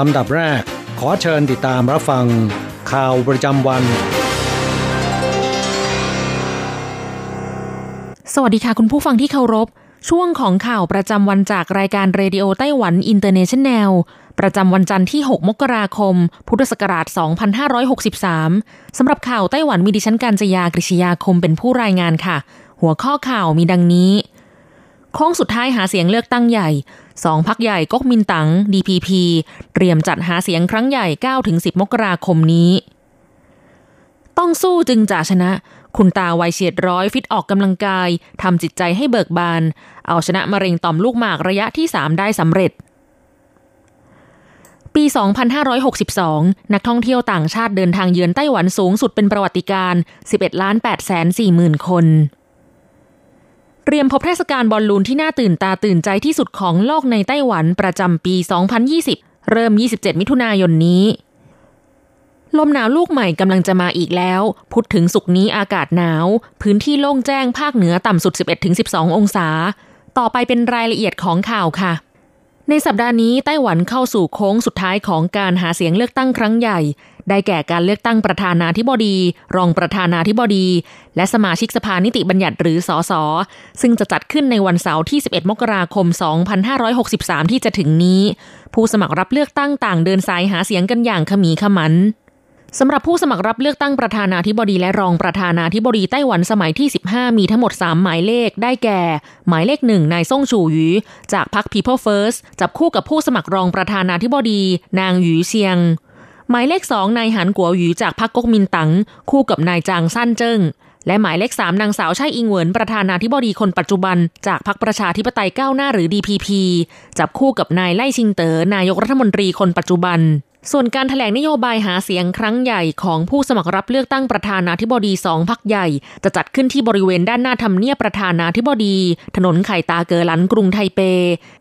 ลำดับแรก ขอเชิญติดตามรับฟัง ข่าวประจำวัน สวัสดีค่ะคุณผู้ฟังที่เคารพ ช่วงของข่าวประจำวันจากรายการเรดิโอไต้หวันอินเตอร์เนชันแนลประจำวันจันทร์ที่ 6 มกราคม พุทธศักราช 2563 สำหรับข่าวไต้หวันมีดิฉันการจยากริชยาคมเป็นผู้รายงานค่ะ หัวข้อข่าวมีดังนี้โค้งสุดท้ายหาเสียงเลือกตั้งใหญ่ สองพักใหญ่ก๊กมินตั๋ง DPP เตรียมจัดหาเสียงครั้งใหญ่ 9-10 มกราคมนี้ ต้องสู้จึงจะชนะ คุณตาวัยเฉียดร้อยฟิตออกกำลังกายทำจิตใจให้เบิกบาน เอาชนะมะเร็งต่อมลูกหมากระยะที่ 3 ได้สำเร็จปี 2562 นักท่องเที่ยวต่างชาติเดินทางเยือนไต้หวันสูงสุดเป็นประวัติการ 11 ล้าน8แสน4หมื่นคน เตรียมพบเทศกาลบอลลูนที่น่าตื่นตาตื่นใจที่สุดของโลกในไต้หวันประจำปี 2020 เริ่ม 27 มิถุนายนนี้ ลมหนาวลูกใหม่กำลังจะมาอีกแล้ว พุธถึงสุกนี้อากาศหนาว พื้นที่โล่งแจ้งภาคเหนือต่ำสุด 11-12 องศา ต่อไปเป็นรายละเอียดของข่าวค่ะในสัปดาห์นี้ไต้หวันเข้าสู่โค้งสุดท้ายของการหาเสียงเลือกตั้งครั้งใหญ่ ได้แก่การเลือกตั้งประธานาธิบดี รองประธานาธิบดี และสมาชิกสภานิติบัญญัติหรือสอสอซึ่งจะจัดขึ้นในวันเสาร์ที่ 11 มกราคม 2563 ที่จะถึงนี้ ผู้สมัครรับเลือกตั้งต่างเดินสายหาเสียงกันอย่างขมีขมันสำหรับผู้สมัครรับเลือกตั้งประธานาธิบดีและรองประธานาธิบดีไต้หวันสมัยที่ 15 มีทั้งหมด 3 หมายเลขได้แก่ หมายเลขหนึ่งนายซ่งชูหยูจากพรรค People First จับคู่กับผู้สมัครรองประธานาธิบดี นางหยูเซียง หมายเลขสองนายหันกัวหยูจากพรรคก๊กมินตั๋งคู่กับนายจางซั่นเจิ้งและหมายเลขสามนางสาวช่อิงเหวินประธานาธิบดีคนปัจจุบัน จากพรรคประชาธิปไตยก้าวหน้าหรือ DPP จับคู่กับนายไล่ชิงเตอ๋อนายกรัฐมนตรีคนปัจจุบัน ส่วนการถแถลงนโยบายหาเสียงครั้งใหญ่ของผู้สมัครรับเลือกตั้งประธานาธิบดีสองพักใหญ่ จะจัดขึ้นที่บริเวณด้านหน้าทำเนียบประธานาธิบดี ถนนไข่ตาเกอหลันกรุงไทเป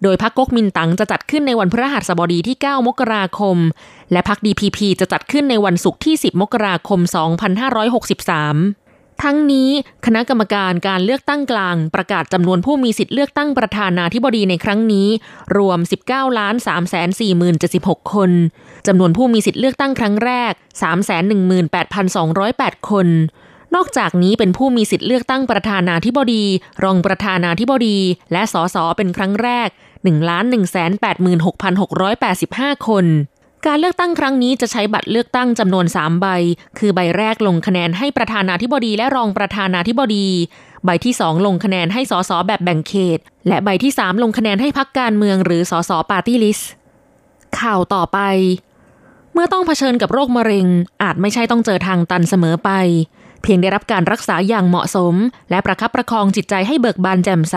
โดยพักก๊กมินตั๋งจะจัดขึ้นในวันพฤหัสบดีที่ 9 มกราคม และพรรค DPP จะจัดขึ้นในวันศุกร์ที่ 10 มกราคม 2563 ทั้งนี้คณะกรรมการการเลือกตั้งกลาง ประกาศจำนวนผู้มีสิทธิ์เลือกตั้งประธานาธิบดีในครั้งนี้ รวม 19ล้าน3 4 0 7 6 คนจำนวนผู้มีสิทธิ์เลือกตั้งครั้งแรก 318,208 คน นอกจากนี้เป็นผู้มีสิทธิ์เลือกตั้งประธานาธิบดี รองประธานาธิบดี และสสเป็นครั้งแรก1,186,685 คน การเลือกตั้งครั้งนี้จะใช้บัตรเลือกตั้งจำนวน 3 ใบ คือใบแรกลงคะแนนให้ประธานาธิบดีและรองประธานาธิบดี ใบที่ 2 ลงคะแนนให้สสแบบแบ่งเขต และใบที่ 3 ลงคะแนนให้พรรคการเมืองหรือสสปาร์ตี้ลิสต์ข่าวต่อไป เมื่อต้องเผชิญกับโรคมะเร็ง อาจไม่ใช่ต้องเจอทางตันเสมอไป เพียงได้รับการรักษาอย่างเหมาะสม และประคับประคองจิตใจให้เบิกบานแจ่มใส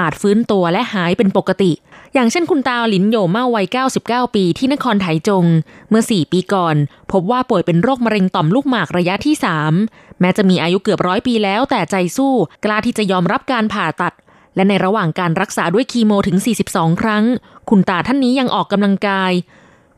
อาจฟื้นตัวและหายเป็นปกติ อย่างเช่นคุณตาหลินโยเมาวัย 99 ปีที่นครไถจง เมื่อ 4 ปีก่อน พบว่าป่วยเป็นโรคมะเร็งต่อมลูกหมากระยะที่ 3 แม้จะมีอายุเกือบร้อยปีแล้วแต่ใจสู้ กล้าที่จะยอมรับการผ่าตัด และในระหว่างการรักษาด้วยคีโมถึง 42 ครั้ง คุณตาท่านนี้ยังออกกำลังกาย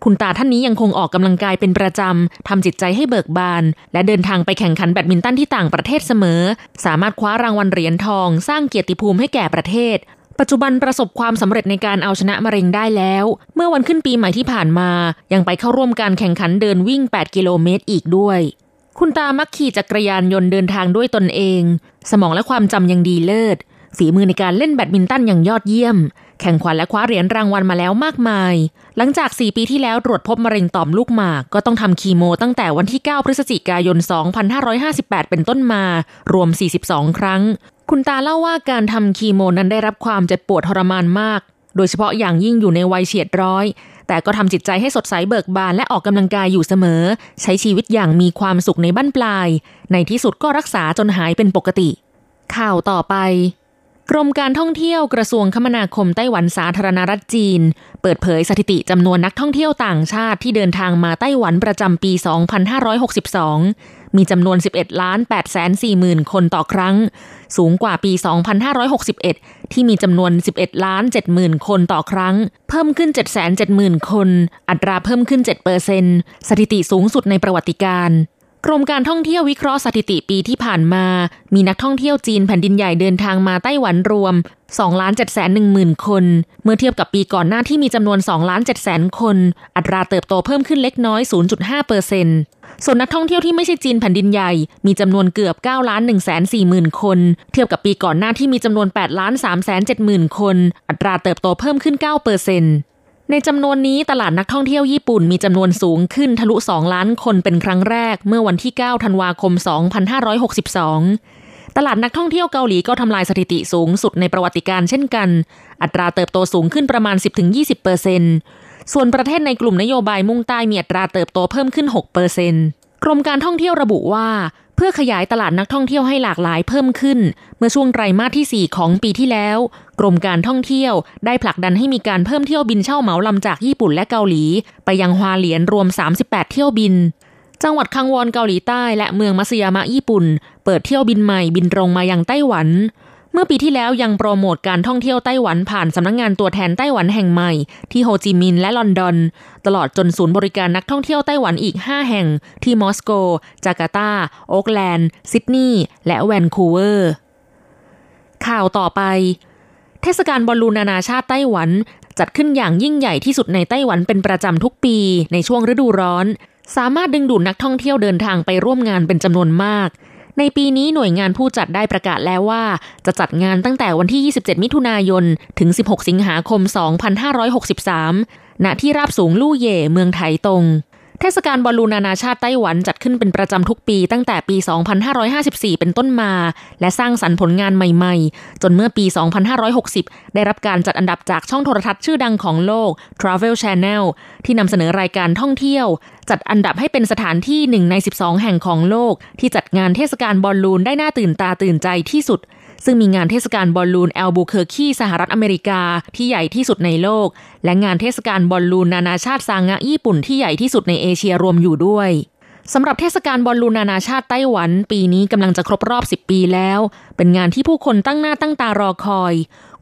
คุณตาท่านนี้ยังคงออกกำลังกายเป็นประจำทำจิตใจให้เบิกบาน และเดินทางไปแข่งขันแบดมินตันที่ต่างประเทศเสมอ สามารถคว้ารางวัลเหรียญทอง สร้างเกียรติภูมิให้แก่ประเทศ ปัจจุบันประสบความสำเร็จในการเอาชนะมะเร็งได้แล้ว เมื่อวันขึ้นปีใหม่ที่ผ่านมา ยังไปเข้าร่วมการแข่งขันเดินวิ่ง 8 กิโลเมตรอีกด้วย คุณตามักขี่จักรยานยนต์เดินทางด้วยตนเอง สมองและความจำยังดีเลิศฝีมือในการเล่นแบดมินตันอย่างยอดเยี่ยม แขแข่งขันและคว้าเหรียญรางวัลมาแล้วมากมาย หลังจาก 4 ปีที่แล้วตรวจพบมะเร็งต่อมลูกหมาก ก็ต้องทำคีโมตั้งแต่วันที่ 9 พฤศจิกายน 2558 เป็นต้นมา รวม 42 ครั้ง คุณตาเล่าว่าการทำคีโมนั้นได้รับความเจ็บปวดทรมานมาก โดยเฉพาะอย่างยิ่งอยู่ในวัยเฉียดร้อย แต่ก็ทำจิตใจให้สดใสเบิกบานและออกกำลังกายอยู่เสมอ ใช้ชีวิตอย่างมีความสุขในบั้นปลาย ในที่สุดก็รักษาจนหายเป็นปกติ ข่าวต่อไปกรมการท่องเที่ยวกระทรวงคมนาคมไต้หวันสาธารณรัฐจีน เปิดเผยสถิติจำนวนนักท่องเที่ยวต่างชาติที่เดินทางมาไต้หวันประจำปี 2562 มีจำนวน 11 ล้าน8แสน4หมื่นคนต่อครั้ง สูงกว่าปี 2561 ที่มีจำนวน 11 ล้าน7หมื่นคนต่อครั้ง เพิ่มขึ้น 7 7 0 0 0 0 คน อัตราเพิ่มขึ้น 7เปอร์เซนสถิติสูงสุดในประวัติการกรมการท่องเที่ยววิเคราะห์สถิติปีที่ผ่านมา มีนักท่องเที่ยวจีนแผ่นดินใหญ่เดินทางมาไต้หวันรวม2ล้าน7แสน1หมื่นคน เมื่อเทียบกับปีก่อนหน้าที่มีจำนวน2ล้าน7แสนคน อัตราเติบโตเพิ่มขึ้นเล็กน้อย 0.5เปอร์เซ็น ส่วนนักท่องเที่ยวที่ไม่ใช่จีนแผ่นดินใหญ่ มีจำนวนเกือบ9ล้าน1แสน4หมื่นคน เทียบกับปีก่อนหน้าที่มีจำนวน8ล้าน3แสน7หมื่นคน อัตราเติบโตเพิ่มขึ้น9เปอร์เซ็นต์ในจำนวนนี้ตลาดนักท่องเที่ยวญี่ปุ่นมีจำนวนสูงขึ้นทะลุ 2 ล้านคนเป็นครั้งแรก เมื่อวันที่ 9 ธันวาคม 2562 ตลาดนักท่องเที่ยวเกาหลีก็ทำลายสถิติสูงสุดในประวัติการเช่นกัน อัตราเติบโตสูงขึ้นประมาณ 10-20%เปอร์เซ็นต์ ส่วนประเทศในกลุ่มนโยบายมุ่งใต้มีอัตราเติบโตเพิ่มขึ้น 6%เปอร์เซ็นต์กรมการท่องเที่ยวระบุว่า เพื่อขยายตลาดนักท่องเที่ยวให้หลากหลายเพิ่มขึ้น เมื่อช่วงไตรมาสที่ 4 ของปีที่แล้ว กรมการท่องเที่ยวได้ผลักดันให้มีการเพิ่มเที่ยวบินเช่าเหมาลำจากญี่ปุ่นและเกาหลี ไปยังฮวาเหลียนรวม 38 เที่ยวบิน จังหวัดคังวอนเกาหลีใต้ และเมืองมัตสึยามะญี่ปุ่น เปิดเที่ยวบินใหม่บินตรงมายังไต้หวัน เมื่อปีที่แล้วยังโปรโมทการท่องเที่ยวไต้หวันผ่านสำนักงานตัวแทนไต้หวันแห่งใหม่ที่โฮจิมินห์และลอนดอน ตลอดจนศูนย์บริการนักท่องเที่ยวไต้หวันอีก 5 แห่ง ที่มอสโก จาการ์ตา โอ๊กแลนด์ ซิดนีย์ และแวนคูเวอร์ ข่าวต่อไป เทศกาลบอลลูนนานาชาติไต้หวัน จัดขึ้นอย่างยิ่งใหญ่ที่สุดในไต้หวันเป็นประจำทุกปีในช่วงฤดูร้อน สามารถดึงดูดนักท่องเที่ยวเดินทางไปร่วมงานเป็นจำนวนมาก ในปีนี้หน่วยงานผู้จัดได้ประกาศแล้วว่า จะจัดงานตั้งแต่วันที่ 27 มิถุนายน ถึง 16 สิงหาคม 2563 ณ ที่ราบสูงลู่เย่เมืองไถตง เทศกาลบอลลูนนานาชาติไต้หวันจัดขึ้นเป็นประจำทุกปีตั้งแต่ปี 2554 เป็นต้นมา และสร้างสรรค์ผลงานใหม่ๆ จนเมื่อปี 2560 ได้รับการจัดอันดับจากช่องโทรทัศน์ชื่อดังของโลก Travel Channel ที่นำเสนอรายการท่องเที่ยว จัดอันดับให้เป็นสถานที่หนึ่งใน 12 แห่งของโลก ที่จัดงานเทศกาลบอลลูนได้น่าตื่นตาตื่นใจที่สุด ซึ่งมีงานเทศกาลบอลลูนแอลบูเคอร์คีสหรัฐอเมริกาที่ใหญ่ที่สุดในโลก และงานเทศกาลบอลลูนนานาชาติซางะญี่ปุ่นที่ใหญ่ที่สุดในเอเชียรวมอยู่ด้วยสำหรับเทศกาลบอลลูนนานาชาติไต้หวัน ปีนี้กำลังจะครบรอบ 10 ปีแล้ว เป็นงานที่ผู้คนตั้งหน้าตั้งตารอคอย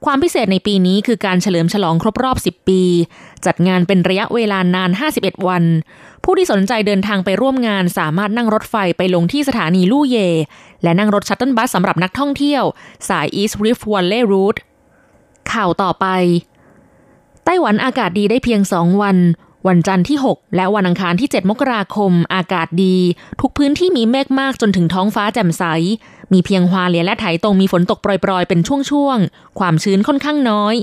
ความพิเศษในปีนี้คือการเฉลิมฉลองครบรอบ 10 ปี จัดงานเป็นระยะเวลานาน 51 วัน ผู้ที่สนใจเดินทางไปร่วมงานสามารถนั่งรถไฟไปลงที่สถานีลู่เย และนั่งรถชัตเติลบัสสำหรับนักท่องเที่ยว สาย East Rift Valley Route ข่าวต่อไป ไต้หวันอากาศดีได้เพียงสองวัน วันจันทร์ที่ 6 และวันอังคารที่ 7 มกราคม อากาศดี ทุกพื้นที่มีเมฆมากจนถึงท้องฟ้าแจ่มใส มีเพียงฮวาเลียและไถตรงมีฝนตกโปรยๆ เป็นช่วงๆ ความชื้นค่อนข้างน้อย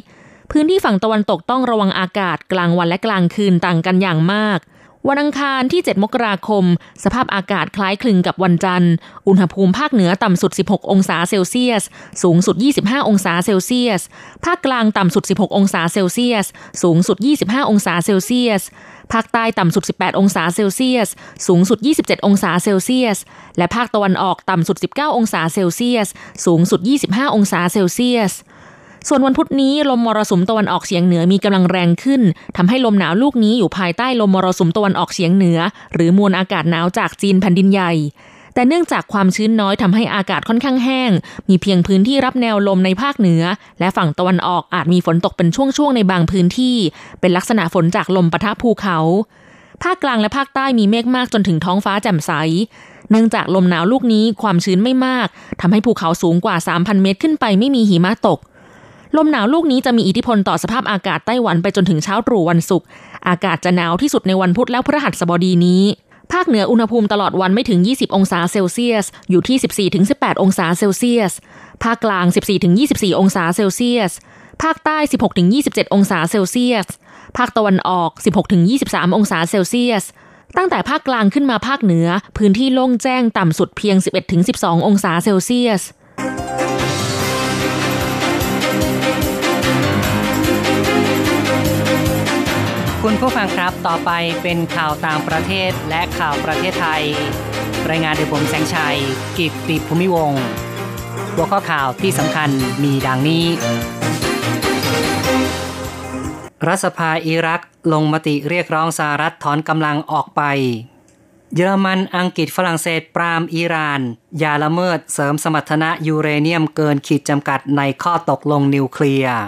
พื้นที่ฝั่งตะวันตกต้องระวังอากาศกลางวันและกลางคืนต่างกันอย่างมาก วันอังคารที่ 7 มกราคม สภาพอากาศคล้ายคลึงกับวันจันทร์ อุณหภูมิภาคเหนือต่ำสุด 16 องศาเซลเซียส สูงสุด 25 องศาเซลเซียส ภาคกลางต่ำสุด 16 องศาเซลเซียส สูงสุด 25 องศาเซลเซียส ภาคใต้ต่ำสุด 18 องศาเซลเซียส สูงสุด 27 องศาเซลเซียส และภาคตะวันออกต่ำสุด 19 องศาเซลเซียส สูงสุด 25 องศาเซลเซียส ส่วนวันพุธนี้ลมมรสุมตะวันออกเฉียงเหนือมีกำลังแรงขึ้นทำให้ลมหนาวลูกนี้อยู่ภายใต้ลมมรสุมตะวันออกเฉียงเหนือ หรือมวลอากาศหนาวจากจีนแผ่นดินใหญ่ แต่เนื่องจากความชื้นน้อยทำให้อากาศค่อนข้างแห้ง มีเพียงพื้นที่รับแนวลมในภาคเหนือ และฝั่งตะวันออกอาจมีฝนตกเป็นช่วงๆในบางพื้นที่ เป็นลักษณะฝนจากลมปะทะภูเขาภาคกลางและภาคใต้มีเมฆมากจนถึงท้องฟ้าแจ่มใส เนื่องจากลมหนาวลูกนี้ความชื้นไม่มากทำให้ภูเขาสูงกว่า 3,000 เมตรขึ้นไปไม่มีหิมะตก ลมหนาวลูกนี้จะมีอิทธิพลต่อสภาพอากาศไต้หวันไปจนถึงเช้าตรู่วันศุกร์อากาศจะหนาวที่สุดในวันพุธและพฤหัสบดีนี้ภาคเหนืออุณหภูมิตลอดวันไม่ถึง 20 องศาเซลเซียส อยู่ที่ 14-18 องศาเซลเซียส ภาคกลาง 14-24 องศาเซลเซียส ภาคใต้ 16-27 องศาเซลเซียส ภาคตะวันออก 16-23 องศาเซลเซียส ตั้งแต่ภาคกลางขึ้นมาภาคเหนือ พื้นที่โล่งแจ้งต่ำสุดเพียง 11-12 องศาเซลเซียส คุณผู้ฟังครับต่อไปเป็นข่าวต่างประเทศและข่าวประเทศไทย รายงานโดยผมแสงชัย กิตติภูมิวงหัวข้อข่าวที่สำคัญมีดังนี้ รัฐสภาอิรักลงมติเรียกร้องสหรัฐถอนกำลังออกไป เยอรมันอังกฤษฝรั่งเศสปรามอิหร่าน ยาละเมิดเสริมสมรรถนะยูเรเนียมเกินขีดจำกัดในข้อตกลงนิวเคลียร์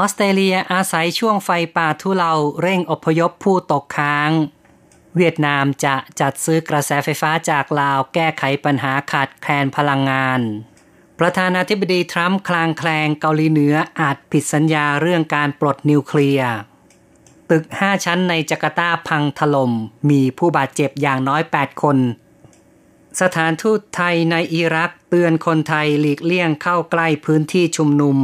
ออสเตรเลียอาศัยช่วงไฟป่าทุเลาเร่งอพยพผู้ตกค้าง เวียดนามจะจัดซื้อกระแสไฟฟ้าจากลาวแก้ไขปัญหาขาดแคลนพลังงาน ประธานาธิบดีทรัมป์คลางแคลงเกาหลีเหนืออาจผิดสัญญาเรื่องการปลดนิวเคลียร์ ตึก 5 ชั้นในจาการ์ตาพังถลม่มมีผู้บาดเจ็บอย่างน้อย 8 คน สถานทูตไทยในอิรักเตือนคนไทยหลีกเลี่ยงเข้าใกล้พื้นที่ชุมนุม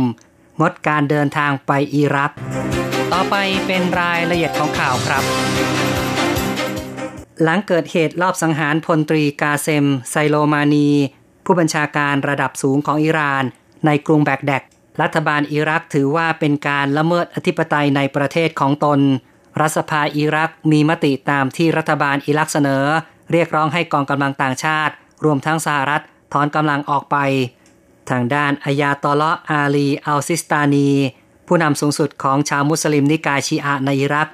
งดการเดินทางไปอิรัก ต่อไปเป็นรายละเอียดของข่าวครับ หลังเกิดเหตุรอบสังหารพลตรีกาเซม ไซโลมานี ผู้บัญชาการระดับสูงของอิหร่าน ในกรุงแบกแดก รัฐบาลอิรักถือว่าเป็นการละเมิดอธิปไตยในประเทศของตน รัฐสภาอิรักมีมติตามที่รัฐบาลอิรักเสนอ เรียกร้องให้กองกำลังต่างชาติ รวมทั้งสหรัฐถอนกำลังออกไป ทางด้านอายาตอลอาลีอัลซิสตานี ผู้นำสูงสุดของชาวมุสลิมนิกายชีอะในอิรัก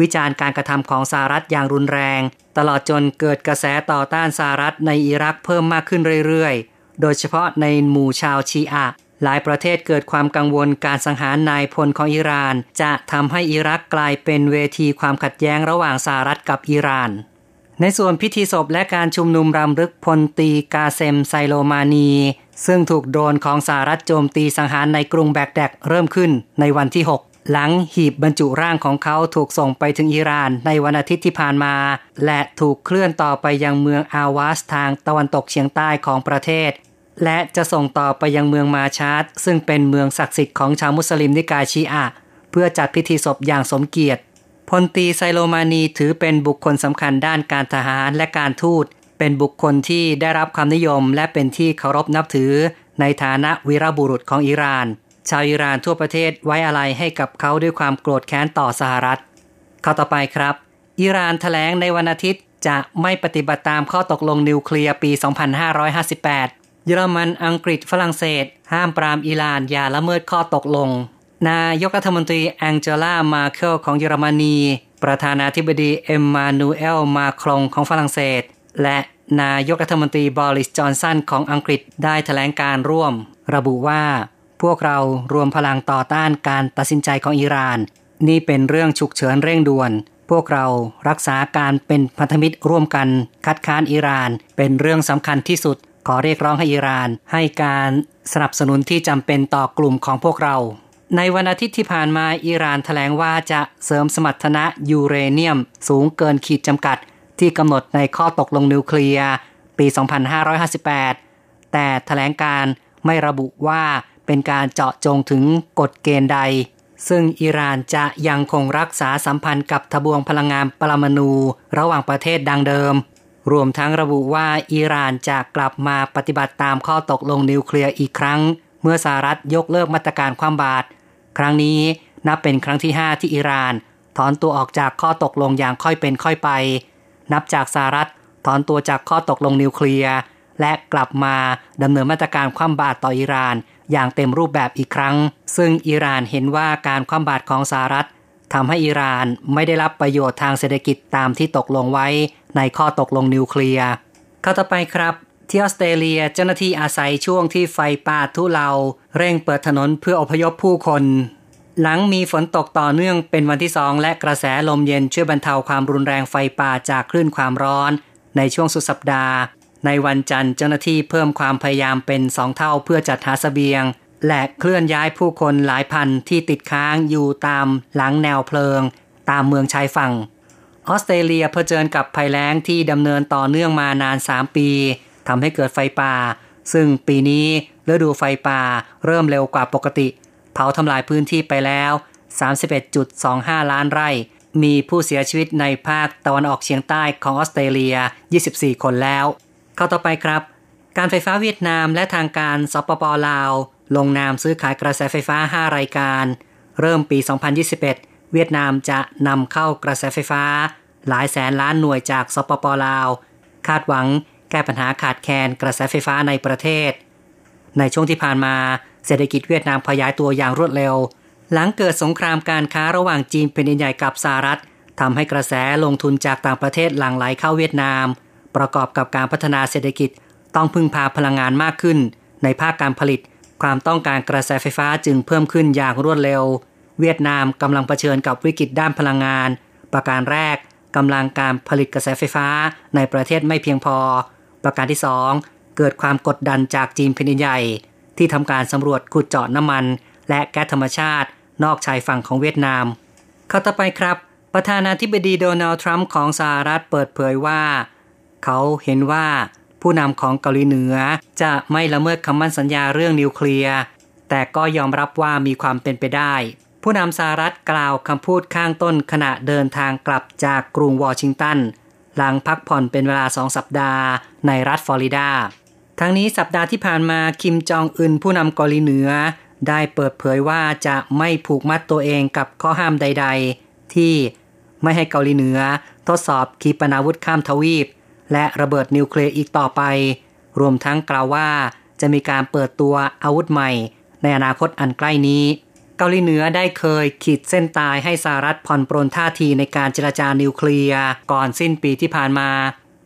วิจารณ์การกระทำของสหรัฐอย่างรุนแรง ตลอดจนเกิดกระแสต่อต้านสหรัฐในอิรักเพิ่มมากขึ้นเรื่อยๆ โดยเฉพาะในหมู่ชาวชีอะหลายประเทศเกิดความกังวลการสังหารนายพลของอิหร่าน จะทำให้อิรักกลายเป็นเวทีความขัดแย้งระหว่างสหรัฐกับอิหร่าน ในส่วนพิธีศพและการชุมนุมรำลึกพลตรีกาเซมโซเลมานี ซึ่งถูกโดรนของสหรัฐโจมตีสังหารในกรุงแบกแดกเริ่มขึ้นในวันที่ 6 หลังหีบบรรจุร่างของเขาถูกส่งไปถึงอิหร่านในวันอาทิตย์ที่ผ่านมา และถูกเคลื่อนต่อไปยังเมืองอาวาสทางตะวันตกเฉียงใต้ของประเทศ และจะส่งต่อไปยังเมืองมาชาร์ตซึ่งเป็นเมืองศักดิ์สิทธิ์ของชาวมุสลิมนิกายชีอะเพื่อจัดพิธีศพอย่างสมเกียรติพลตีไซโลมานีถือเป็นบุคคลสำคัญด้านการทหารและการทูต เป็นบุคคลที่ได้รับความนิยมและเป็นที่เคารพนับถือ ในฐานะวีรบุรุษของอิหร่าน ชาวอิหร่านทั่วประเทศไว้อะไรให้กับเขาด้วยความโกรธแค้นต่อสหรัฐข้าต่อไปครับ อิหร่านแถลงในวันอาทิตย์จะไม่ปฏิบัติตามข้อตกลงนิวเคลียร์ปี 2558 เยอรมันอังกฤษฝรั่งเศส ห้ามปรามอิหร่านอย่าละเมิดข้อตกลง นายกรัฐมนตรีแองเจล่ามาเคิลของเยอรมนี ประธานาธิบดีเอ็มมานูเอลมาครงของฝรั่งเศส และนายกรัฐมนตรีบริสจอนสันของอังกฤษได้ถแถลงการร่วม ระบุว่าพวกเรารวมพลังต่อต้านการตัดสินใจของอิหร่าน นี่เป็นเรื่องฉุกเฉินเร่งด่วน พวกเรารักษาการเป็นพันธมิตรร่วมกัน คัดค้านอิหร่าน เป็นเรื่องสำคัญที่สุด ขอเรียกร้องให้อิหร่าน ให้การสนับสนุนที่จำเป็นต่อกลุ่มของพวกเรา ในวันอาทิตย์ที่ผ่านมาอิหร่านถแถลงว่าจะเสริมสมรรถนะยูเรเนียม สูงเกินขีดจำกัด ที่กำหนดในข้อตกลงนิวเคลียร์ปี 2558 แต่ถแถลงการไม่ระบุว่าเป็นการเจาะจงถึงกฎเกณฑ์ใด ซึ่งอิหร่านจะยังคงรักษาสัมพันธ์กับทบวงพลังงานปรมาณูระหว่างประเทศดังเดิม รวมทั้งระบุว่าอิหร่านจะกลับมาปฏิบัติตามข้อตกลงนิวเคลียร์อีกครั้ง เมื่อสหรัฐยกเลิกมาตรการความบาดครั้งนี้นับเป็นครั้งที่ 5 ที่อิหร่าน ถอนตัวออกจากข้อตกลงอย่างค่อยเป็นค่อยไป นับจากสหรัฐถอนตัวจากข้อตกลงนิวเคลียร์ และกลับมาดำเนินมาตรการคว่ำบาตรต่ออิหร่าน อย่างเต็มรูปแบบอีกครั้ง ซึ่งอิหร่านเห็นว่าการคว่ำบาตรของสหรัฐทำให้อิหร่านไม่ได้รับประโยชน์ทางเศรษฐกิจตามที่ตกลงไว้ในข้อตกลงนิวเคลียร์ข้าต่อไปครับ ที่ออสเตรเลียเจ้าหน้าที่อาศัยช่วงที่ไฟป่าทุเลา เร่งเปิดถนนเพื่ออพยพผู้คน หลังมีฝนตกต่อเนื่องเป็นวันที่สองและกระแสลมเย็นช่วยบรรเทาความรุนแรงไฟป่าจากคลื่นความร้อน ในช่วงสุดสัปดาห์ ในวันจันทร์เจ้าหน้าที่เพิ่มความพยายามเป็นสองเท่าเพื่อจัดหาสเสบียง และเคลื่อนย้ายผู้คนหลายพันที่ติดค้างอยู่ตามหลังแนวเพลิง ตามเมืองชายฝั่ง ออสเตรเลียเผชิญกับภัยแล้งที่ดำเนินต่อเนื่องมานาน 3 ปีทำให้เกิดไฟป่า ซึ่งปีนี้ฤดูไฟป่าเริ่มเร็วกว่าปกติ เผาทำลายพื้นที่ไปแล้ว 31.25 ล้านไร่ มีผู้เสียชีวิตในภาคตะวันออกเฉียงใต้ของออสเตรเลีย 24 คนแล้ว เข้าต่อไปครับ การไฟฟ้าเวียดนามและทางการสปปลาว ลงนามซื้อขายกระแสไฟฟ้า 5 รายการ เริ่มปี 2021 เวียดนามจะนำเข้ากระแสไฟฟ้า หลายแสนล้านหน่วยจากสปปลาว คาดหวังแก้ปัญหาขาดแคลนกระแสไฟฟ้าในประเทศ ในช่วงที่ผ่านมา เศรษฐกิจเวียดนามขยายตัวอย่างรวดเร็ว หลังเกิดสงครามการค้าระหว่างจีนเป็นใหญ่กับสหรัฐทำให้กระแสลงทุนจากต่างประเทศหลั่งไหลเข้าเวียดนาม ประกอบกับการพัฒนาเศรษฐกิจต้องพึ่งพาพลังงานมากขึ้น ในภาคการผลิต ความต้องการกระแสไฟฟ้าจึงเพิ่มขึ้นอย่างรวดเร็ว เวียดนามกำลังเผชิญกับวิกฤตด้านพลังงาน ประการแรกกำลังการผลิตกระแสไฟฟ้าในประเทศไม่เพียงพอ ประการที่ 2 เกิดความกดดันจากจีนแผ่นใหญ่ ที่ทำการสำรวจขุดเจาะน้ำมัน และแก๊สธรรมชาติ นอกชายฝั่งของเวียดนามเข้าต่อไปครับ ประธานาธิบดีโดนัลด์ทรัมป์ของสหรัฐเปิดเผยว่า เขาเห็นว่าผู้นำของเกาหลีเหนือจะไม่ละเมิดคำมั่นสัญญาเรื่องนิวเคลียร์แต่ก็ยอมรับว่ามีความเป็นไปได้ ผู้นำสหรัฐกล่าวคำพูดข้างต้นขณะเดินทางกลับจากกรุงวอชิงตัน หลังพักผ่อนเป็นเวลาสองสัปดาห์ในรัฐฟลอริดา ทั้งนี้สัปดาห์ที่ผ่านมาคิมจองอึนผู้นำเกาหลีเหนือ ได้เปิดเผยว่าจะไม่ผูกมัดตัวเองกับข้อห้ามใด ๆ ที่ไม่ให้เกาหลีเหนือ ทดสอบขีปนาวุธข้ามทวีป และระเบิดนิวเคลียร์อีกต่อไป รวมทั้งกล่าวว่าจะมีการเปิดตัวอาวุธใหม่ ในอนาคตอันใกล้นี้ เกาหลีเหนือได้เคยขีดเส้นตายให้สหรัฐผ่อนปรนท่าทีในการเจรจานิวเคลียร์ก่อนสิ้นปีที่ผ่านมา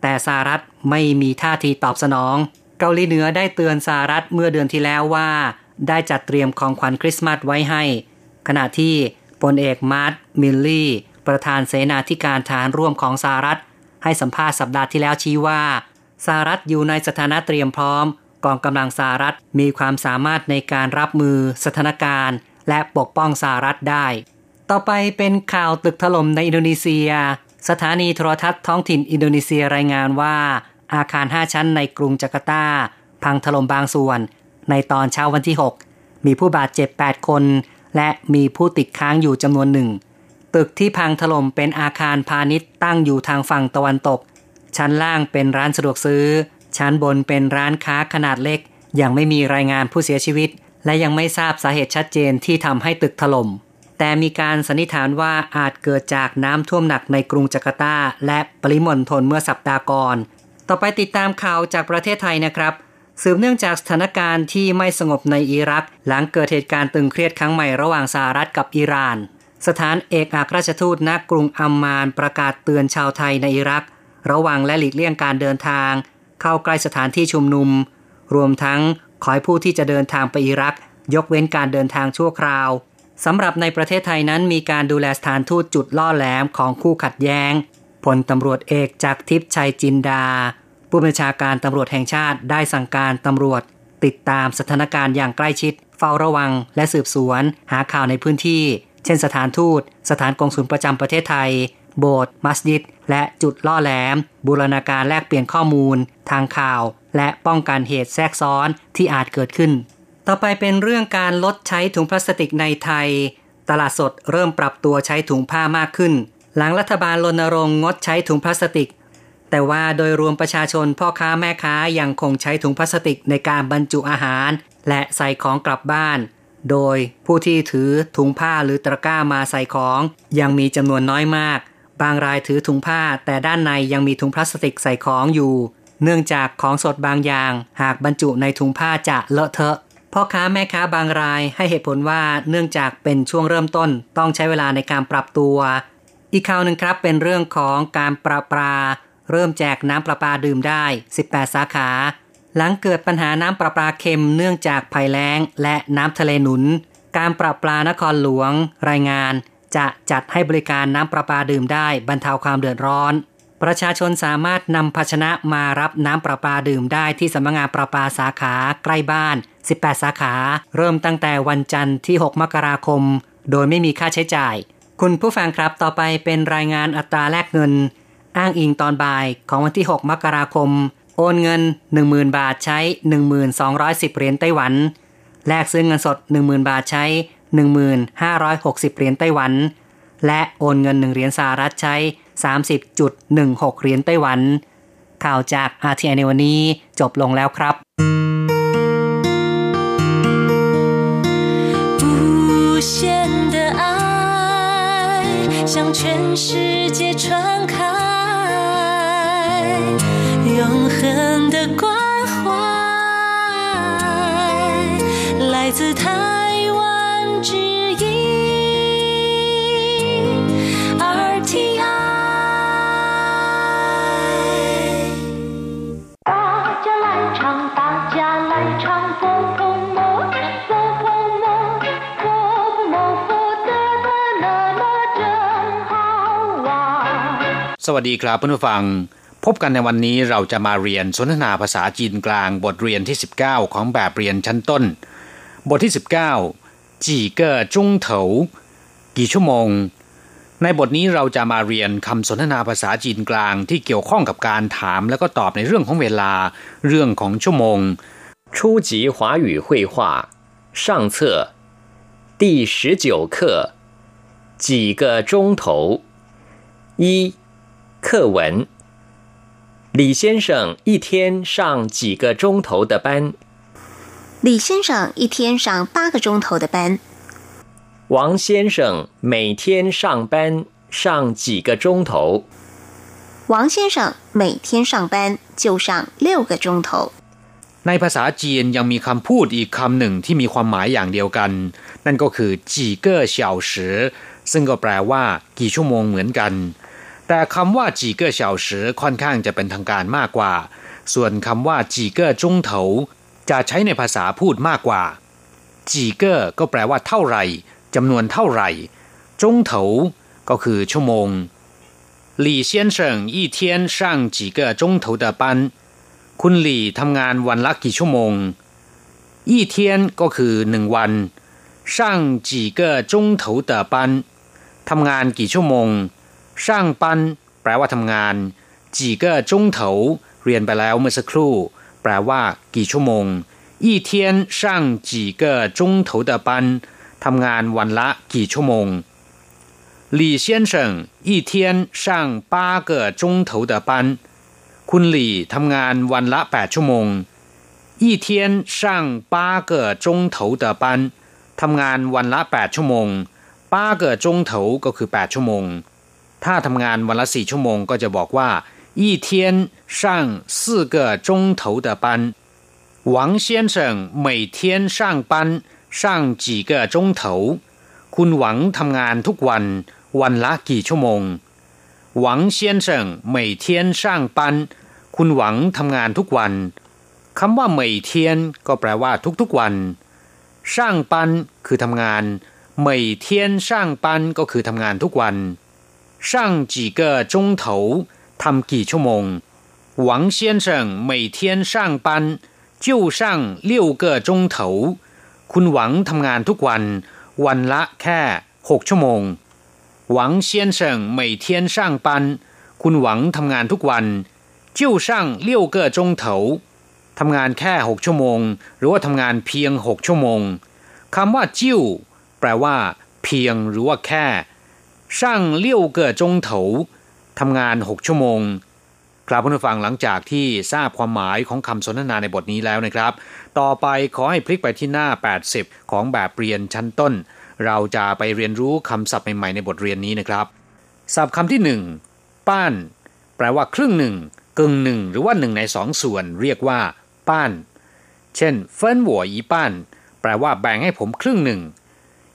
แต่สหรัฐไม่มีท่าทีตอบสนอง เกาหลีเหนือได้เตือนสหรัฐเมื่อเดือนที่แล้วว่า ได้จัดเตรียมของขวัญคริสต์มาสไว้ให้ ขณะที่พลเอกมาร์กมิลลีย์ ประธานเสนาธิการทหารร่วมของสหรัฐ ให้สัมภาษณ์สัปดาห์ที่แล้วชี้ว่าสหรัฐอยู่ในสถานะเตรียมพร้อม กองกำลังสหรัฐมีความสามารถในการรับมือสถานการณ์ และปกป้องสหรัฐได้ ต่อไปเป็นข่าวตึกถล่มในอินโดนีเซีย สถานีโทรทัศน์ท้องถิ่นอินโดนีเซียรายงานว่า อาคาร 5 ชั้นในกรุงจาการ์ตา พังถล่มบางส่วน ในตอนเช้าวันที่ 6 มีผู้บาดเจ็บ 8 คน และมีผู้ติดค้างอยู่จำนวนหนึ่ง ตึกที่พังถล่มเป็นอาคารพาณิชย์ตั้งอยู่ทางฝั่งตะวันตก ชั้นล่างเป็นร้านสะดวกซื้อ ชั้นบนเป็นร้านค้าขนาดเล็ก ยังไม่มีรายงานผู้เสียชีวิต และยังไม่ทราบสาเหตุชัดเจนที่ทำให้ตึกถล่มแต่มีการสันนิษฐานว่าอาจเกิดจากน้ำท่วมหนักในกรุงจาการ์ตา และปริมณฑลเมื่อสัปดาห์ก่อน ต่อไปติดตามข่าวจากประเทศไทยนะครับ สืบเนื่องจากสถานการณ์ที่ไม่สงบในอิรัก หลังเกิดเหตุการณ์ตึงเครียดครั้งใหม่ระหว่างสหรัฐกับอิหร่าน สถานเอกอัครราชทูตณกรุงอัมมานประกาศเตือนชาวไทยในอิรัก ระวังและหลีกเลี่ยงการเดินทาง เข้าใกล้สถานที่ชุมนุม รวมทั้งขอให้ผู้ที่จะเดินทางไปอิรัก ยกเว้นการเดินทางชั่วคราวสำหรับในประเทศไทยนั้นมีการดูแลสถานทูตจุดล่อแหลมของคู่ขัดแย้งพลตำรวจเอกจากทิพย์ชัยจินดา ผู้บัญชาการตำรวจแห่งชาติได้สั่งการตำรวจ ติดตามสถานการณ์อย่างใกล้ชิด เฝ้าระวัง และสืบสวน หาข่าวในพื้นที่ เช่นสถานทูต สถานกองสุลประจำประเทศไทย โบสถ์มัสยิด และจุดล่อแหลม บูรณาการแลกเปลี่ยนข้อมูล ทางข่าว และป้องกันเหตุแทรกซ้อนที่อาจเกิดขึ้น ต่อไปเป็นเรื่องการลดใช้ถุงพลาสติกในไทย ตลาดสดเริ่มปรับตัวใช้ถุงผ้ามากขึ้น หลังรัฐบาลรณรงค์งดใช้ถุงพลาสติก แต่ว่าโดยรวมประชาชนพ่อค้าแม่ค้ายังคงใช้ถุงพลาสติกในการบรรจุอาหาร และใส่ของกลับบ้าน โดยผู้ที่ถือถุงผ้าหรือตะกร้ามาใส่ของ ยังมีจำนวนน้อยมาก บางรายถือถุงผ้า แต่ด้านในยังมีถุงพลาสติกใส่ของอยู่ เนื่องจากของสดบางอย่าง หากบรรจุในถุงผ้าจะเลอะเทอะพ่อค้าแม่ค้าบางรายให้เหตุผลว่าเนื่องจากเป็นช่วงเริ่มต้นต้องใช้เวลาในการปรับตัว อีกข่าวหนึ่งครับเป็นเรื่องของการปราปรา เริ่มแจกน้ำประปาดื่มได้ 18 สาขา หลังเกิดปัญหาน้ำประปาเค็มเนื่องจากภัยแล้ง และน้ำทะเลหนุน การปราปลานครหลวง รายงาน จะจัดให้บริการน้ำประปาดื่มได้บรรเทาความเดือดร้อน ประชาชนสามารถนำภาชนะมารับน้ำประปาดื่มได้ที่สำนักงานประปาสาขาใกล้บ้าน 18 สาขา เริ่มตั้งแต่วันจันทร์ที่ 6 มกราคม โดยไม่มีค่าใช้จ่าย คุณผู้ฟังครับต่อไปเป็นรายงานอัตราแลกเงิน อ้างอิงตอนบ่ายของวันที่ 6 มกราคม โอนเงิน 10,000 บาทใช้ 1210 เหรียญไต้หวัน แลกซื้อเงินสด 10,000 บาทใช้ 1560 เหรียญไต้หวัน และโอนเงิน 1 เหรียญสหรัฐใช้ 30.16 เหรียญไต้หวัน ข่าวจาก RTI ในวันนี้จบลงแล้วครับ限的爱向全世界传开， 永恒的关怀来自台湾之音 RTI。大家来唱，大家来唱，佛佛摩，佛佛摩，佛摩佛得得那么真好玩。 สวัสดีครับเพื่อนผู้ฟัง พบกันในวันนี้เราจะมาเรียนสนทนาภาษาจีนกลางบทเรียนที่ 19 ของแบบเรียนชั้นต้น บทที่ 19จีเกอจุ้งเถากี่ชั่วโมง ในบทนี้เราจะมาเรียนคำสนทนาภาษาจีนกลางที่เกี่ยวข้องกับการถามแล้วก็ตอบในเรื่องของเวลา เรื่องของชั่วโมง 初级华语绘画上册第十九课几个钟头一课文 李先生一天上几个钟头的班？李先生一天上八个钟头的班，王先生每天上班上几个钟头？王先生每天上班就上六个钟头。 ในภาษาจีนยังมีคำพูดอีกคำหนึ่งที่มีความหมายอย่างเดียวกัน นั่นก็คือจีเก้อเฉาสือซึ่งก็แปลว่า กี่ชั่วโมงเหมือนกัน แต่คำว่าจีเก้อเฉาสือค่อนข้างจะเป็นทางการมากกว่า ส่วนคำว่าจีเก้อจงเถาจะใช้ในภาษาพูดมากกว่าจีเก้อก็แปลว่าเท่าไหร่จำนวนเท่าไหร่จงเถาก็คือชั่วโมง李先生一天上几个钟头的班คุณหลี่ทำงานวันละกี่ชั่วโมงอีเทียนก็คือหนึ่งวันช่างจีเกอจงเถาเตอปันทำงานกี่ชั่วโมง ช่างปันแปลว่าทำงานจีเกอจงเถาเรียนไปแล้วเมื่อสักครู่ แปลว่า กี่ชั่วโมง一天上几个钟头的班ทำงานวันละกี่ชั่วโมง李先生一天上八个钟头的班งอีทคุณหลี่ทำงานวันละแปดชั่วโมง一天上八个钟头的班ทำงานวันละแปดชั่วโมง八个钟头ก็คือแปดชั่วโมง ถ้าทำงานวันละ 4 ชั่วโมงก็จะบอกว่า一天上四个钟头的班王先生每天上班上几个钟头คุณหวังทำงานทุกวัน วันละกี่ชั่วโมงหวัง先生每天上班คุณหวังทำงานทุกวันคำว่าเหมยเทียนก็แปลว่าทุกๆวันช่างปันคือทำงานเหมยเทียนช่างปันก็คือทำงานทุกวัน ช่าง几个钟头ทำกี่ชั่วโมงหวัง先生每天上班就上六个钟头คุณหวังทำงานทุกวัน วันละแค่หกชั่วโมงหวัง先生每天上班คุณหวังทำงานทุกวัน就上六个钟头ทำงานแค่หกชั่วโมง หรือว่าทำงานเพียงหกชั่วโมงคำว่าจิ้วแปลว่า เพียงหรือว่าแค่ ช่างเลี้ยวเกิดจงเถาทำงานหกชั่วโมง ครับผู้ฟังหลังจากที่ทราบความหมายของคำสนทนาในบทนี้แล้วนะครับ ต่อไปขอให้พลิกไปที่หน้า 80 ของแบบเรียนชั้นต้น เราจะไปเรียนรู้คำศัพท์ใหม่ๆในบทเรียนนี้นะครับ ศัพท์คำที่หนึ่งป้าน แปลว่าครึ่งหนึ่งกึ่งหนึ่งหรือว่าหนึ่งในสองส่วน เรียกว่า ป้าน เช่นเฟินหัวอีป้าน แปลว่าแบ่งให้ผมครึ่งหนึ่ง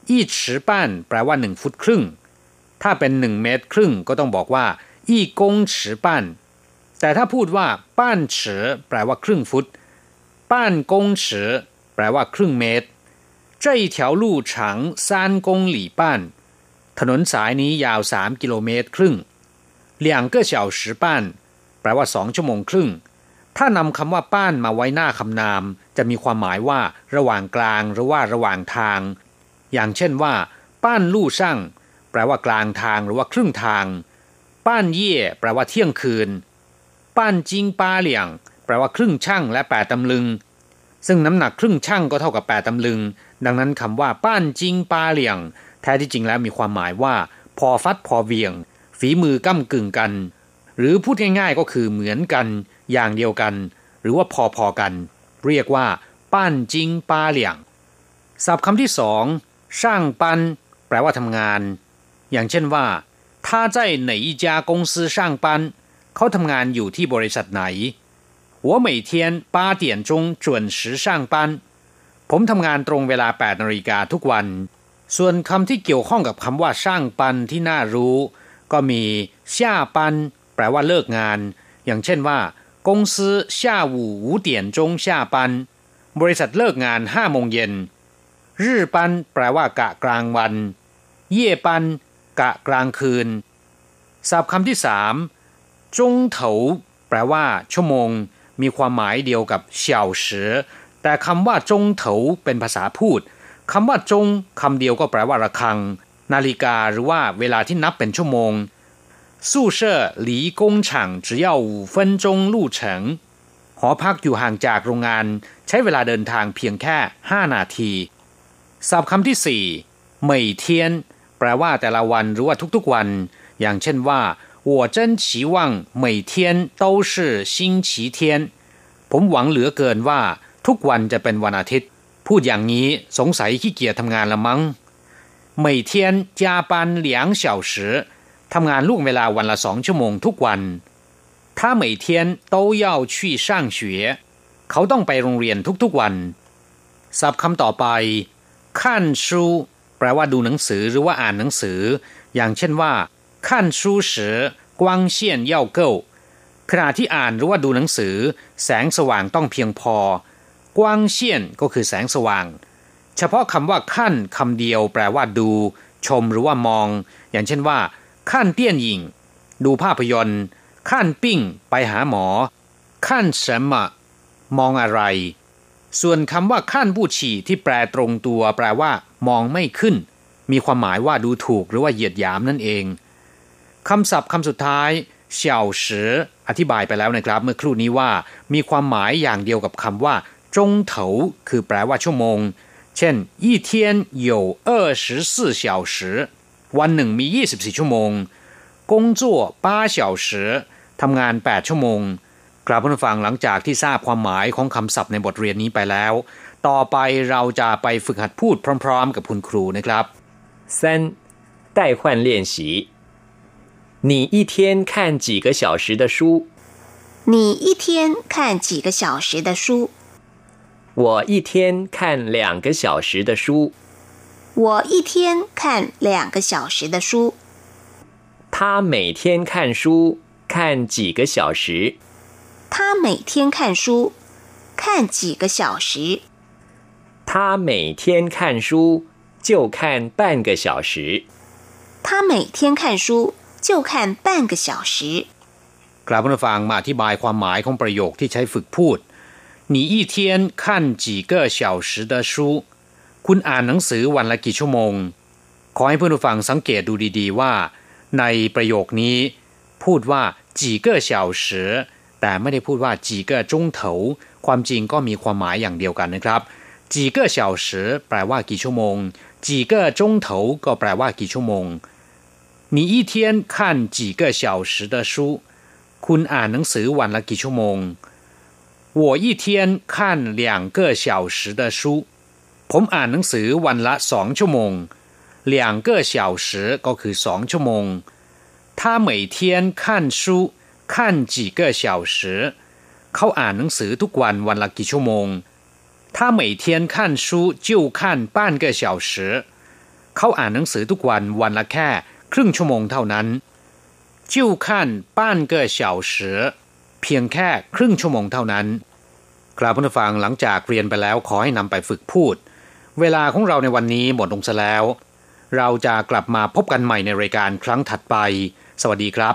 อีฉีป้าน แปลว่าหนึ่งฟุตครึ่ง ถ้าเป็นหนึ่งเมตรครึ่งก็ต้องบอกว่าอีกงฉีป้าน แต่ถ้าพูดว่าป้านฉีแปลว่าครึ่งฟุต ป้านกงฉีแปลว่าครึ่งเมตร这一条路长三公里半ถนนสายนี้ยาว 3 กิโลเมตรครึ่ง两个小时半แปลว่า 2 ชั่วโมงครึ่ง ถ้านำคำว่าป้านมาไว้หน้าคำนาม จะมีความหมายว่า ระหว่างกลางหรือว่าระหว่างทาง อย่างเช่นว่า ป้านลู่ช่าง แปลว่ากลางทางหรือว่าครึ่งทางป้านเย่แปลว่าเที่ยงคืน ป้านจิงป้าเหลี่ยง แปลว่าครึ่งช่างและแปดตำลึง ซึ่งน้ำหนักครึ่งช่างก็เท่ากับแปดตำลึง ดังนั้นคำว่าป้านจิงปาเหลียง แท้ที่จริงแล้วมีความหมายว่า พอฟัดพอเวียง ฝีมือก้ากึ่งกัน หรือพูดง่ายๆก็คือเหมือนกัน อย่างเดียวกัน หรือว่าพอๆกัน เรียกว่า ป้านจิงปาเหลียงศัพท์คำที่สองช่างปันแปลว่าทำงาน อย่างเช่นว่า他在哪一家公司上班เขาทำงานอยู่ที่บริษัทไหน我每天八点钟准时上班ผมทำงานตรงเวลา8นาฬิกาทุกวัน ส่วนคำที่เกี่ยวข้องกับคำว่าช่างปันที่น่ารู้ ก็มี下班แปลว่าเลิกงาน อย่างเช่นว่า公司下午五点钟下班บริษัทเลิกงาน5โมงเย็นรื่ปันแปลว่ากะกลางวัน เย่ปัน กะกลางคืนศัพท์คำที่สามจงเถาแปลว่า ชั่วโมง มีความหมายเดียวกับเฉาเสือแต่คำว่าจงเถาเป็นภาษาพูดคำว่าจงคำเดียวก็แปลว่าระฆัง นาฬิกาหรือว่าเวลาที่นับเป็นชั่วโมง宿舍离工厂只要五分钟路程หอพักอยู่ห่างจากโรงงาน ใช้เวลาเดินทางเพียงแค่ 5 นาทีศัพท์คำที่สี่เหมยเทียน แปลว่าแต่ละวันหรือว่าทุกๆวัน อย่างเช่นว่า我真期望每天都是星期天ผมหวังเหลือเกินว่า ทุกวันจะเป็นวันอาทิตย์ พูดอย่างนี้สงสัยขี้เกียจทำงานละมั้ง每天加班两小时ทำงานล่วงเวลาวันละสองชั่วโมงทุกวัน他每天都要去上学เขาต้องไปโรงเรียนทุกๆวันศัพท์คำต่อไปขั้นชู แปลว่าดูหนังสือหรือว่าอ่านหนังสือ อย่างเช่นว่าขั้นชูเสือกว้างเชียนเย่าเก้าขณะที่อ่านหรือว่าดูหนังสือ แสงสว่างต้องเพียงพอ กว้างเชียนก็คือแสงสว่าง เฉพาะคำว่าขั้นคำเดียว แปลว่าดู ชมหรือว่ามอง อย่างเช่นว่าขั้นเตี้ยนหญิง ดูภาพยนตร์ขั้นปิ้ง ไปหาหมอขั้นเสมะมองอะไร ส่วนคำว่าขั้นผู้ฉี่ที่แปลตรงตัว แปลว่า มองไม่ขึ้น มีความหมายว่าดูถูกหรือว่าเหยียดหยามนั่นเองคำศัพท์คำสุดท้ายเฉียวสืออธิบายไปแล้วนะครับ เมื่อครู่นี้ว่า มีความหมายอย่างเดียวกับคำว่าจงเถาคือแปลว่าชั่วโมง เช่น一天有二十四小时วันหนึ่งมี 24 ชั่วโมง工作八小时ทำงาน 8 ชั่วโมงกลับมาฟังหลังจากที่ทราบความหมายของคำศัพท์ในบทเรียนนี้ไปแล้ว ต่อไปเราจะไปฝึกหัดพูดพร้อมๆกับคุณครูนะครับ三代换练习你一天看几个小时的书你一天看几个小时的书我一天看两个小时的书我一天看两个小时的书他每天看书看几个小时他每天看书看几个小时 他每天看书就看半个小时他每天看书就看半个小时กลับมาฟังมาอธิบายความหมายของประโยคที่ใช้ฝึกพูด你一天看几个小时的书คุณอ่านหนังสือวันละกี่ชั่วโมง ขอให้เพื่อนผู้ฟังสังเกตดูดีๆว่า ในประโยคนี้ พูดว่า几个小时แต่ไม่ได้พูดว่าจีเกอจงเถาความจริงก็มีความหมายอย่างเดียวกันนะครับ จีเกอเฉาสือแปลว่ากี่ชั่วโมงจีเกอจงเถาก็แปลว่ากี่ชั่วโมง你一天看几个小时的书คุณอ่านหนังสือวันละกี่ชั่วโมง我一天看两个小时的书ผมอ่านหนังสือวันละสองชั่วโมง两个小时ก็คือสองชั่วโมง他每天看书看几个小时เขาอ่านหนังสือทุกวันวันละกี่ชั่วโมง 他每天看书就看半个小时เขาอ่านหนังสือทุกวันวันละแค่ ครึ่งชั่วโมงเท่านั้น就看半个小时เพียงแค่ครึ่งชั่วโมงเท่านั้นกราบผู้ฟังหลังจากเรียนไปแล้วขอให้นำไปฝึกพูด เวลาของเราในวันนี้หมดลงซะแล้ว เราจะกลับมาพบกันใหม่ในรายการครั้งถัดไป สวัสดีครับ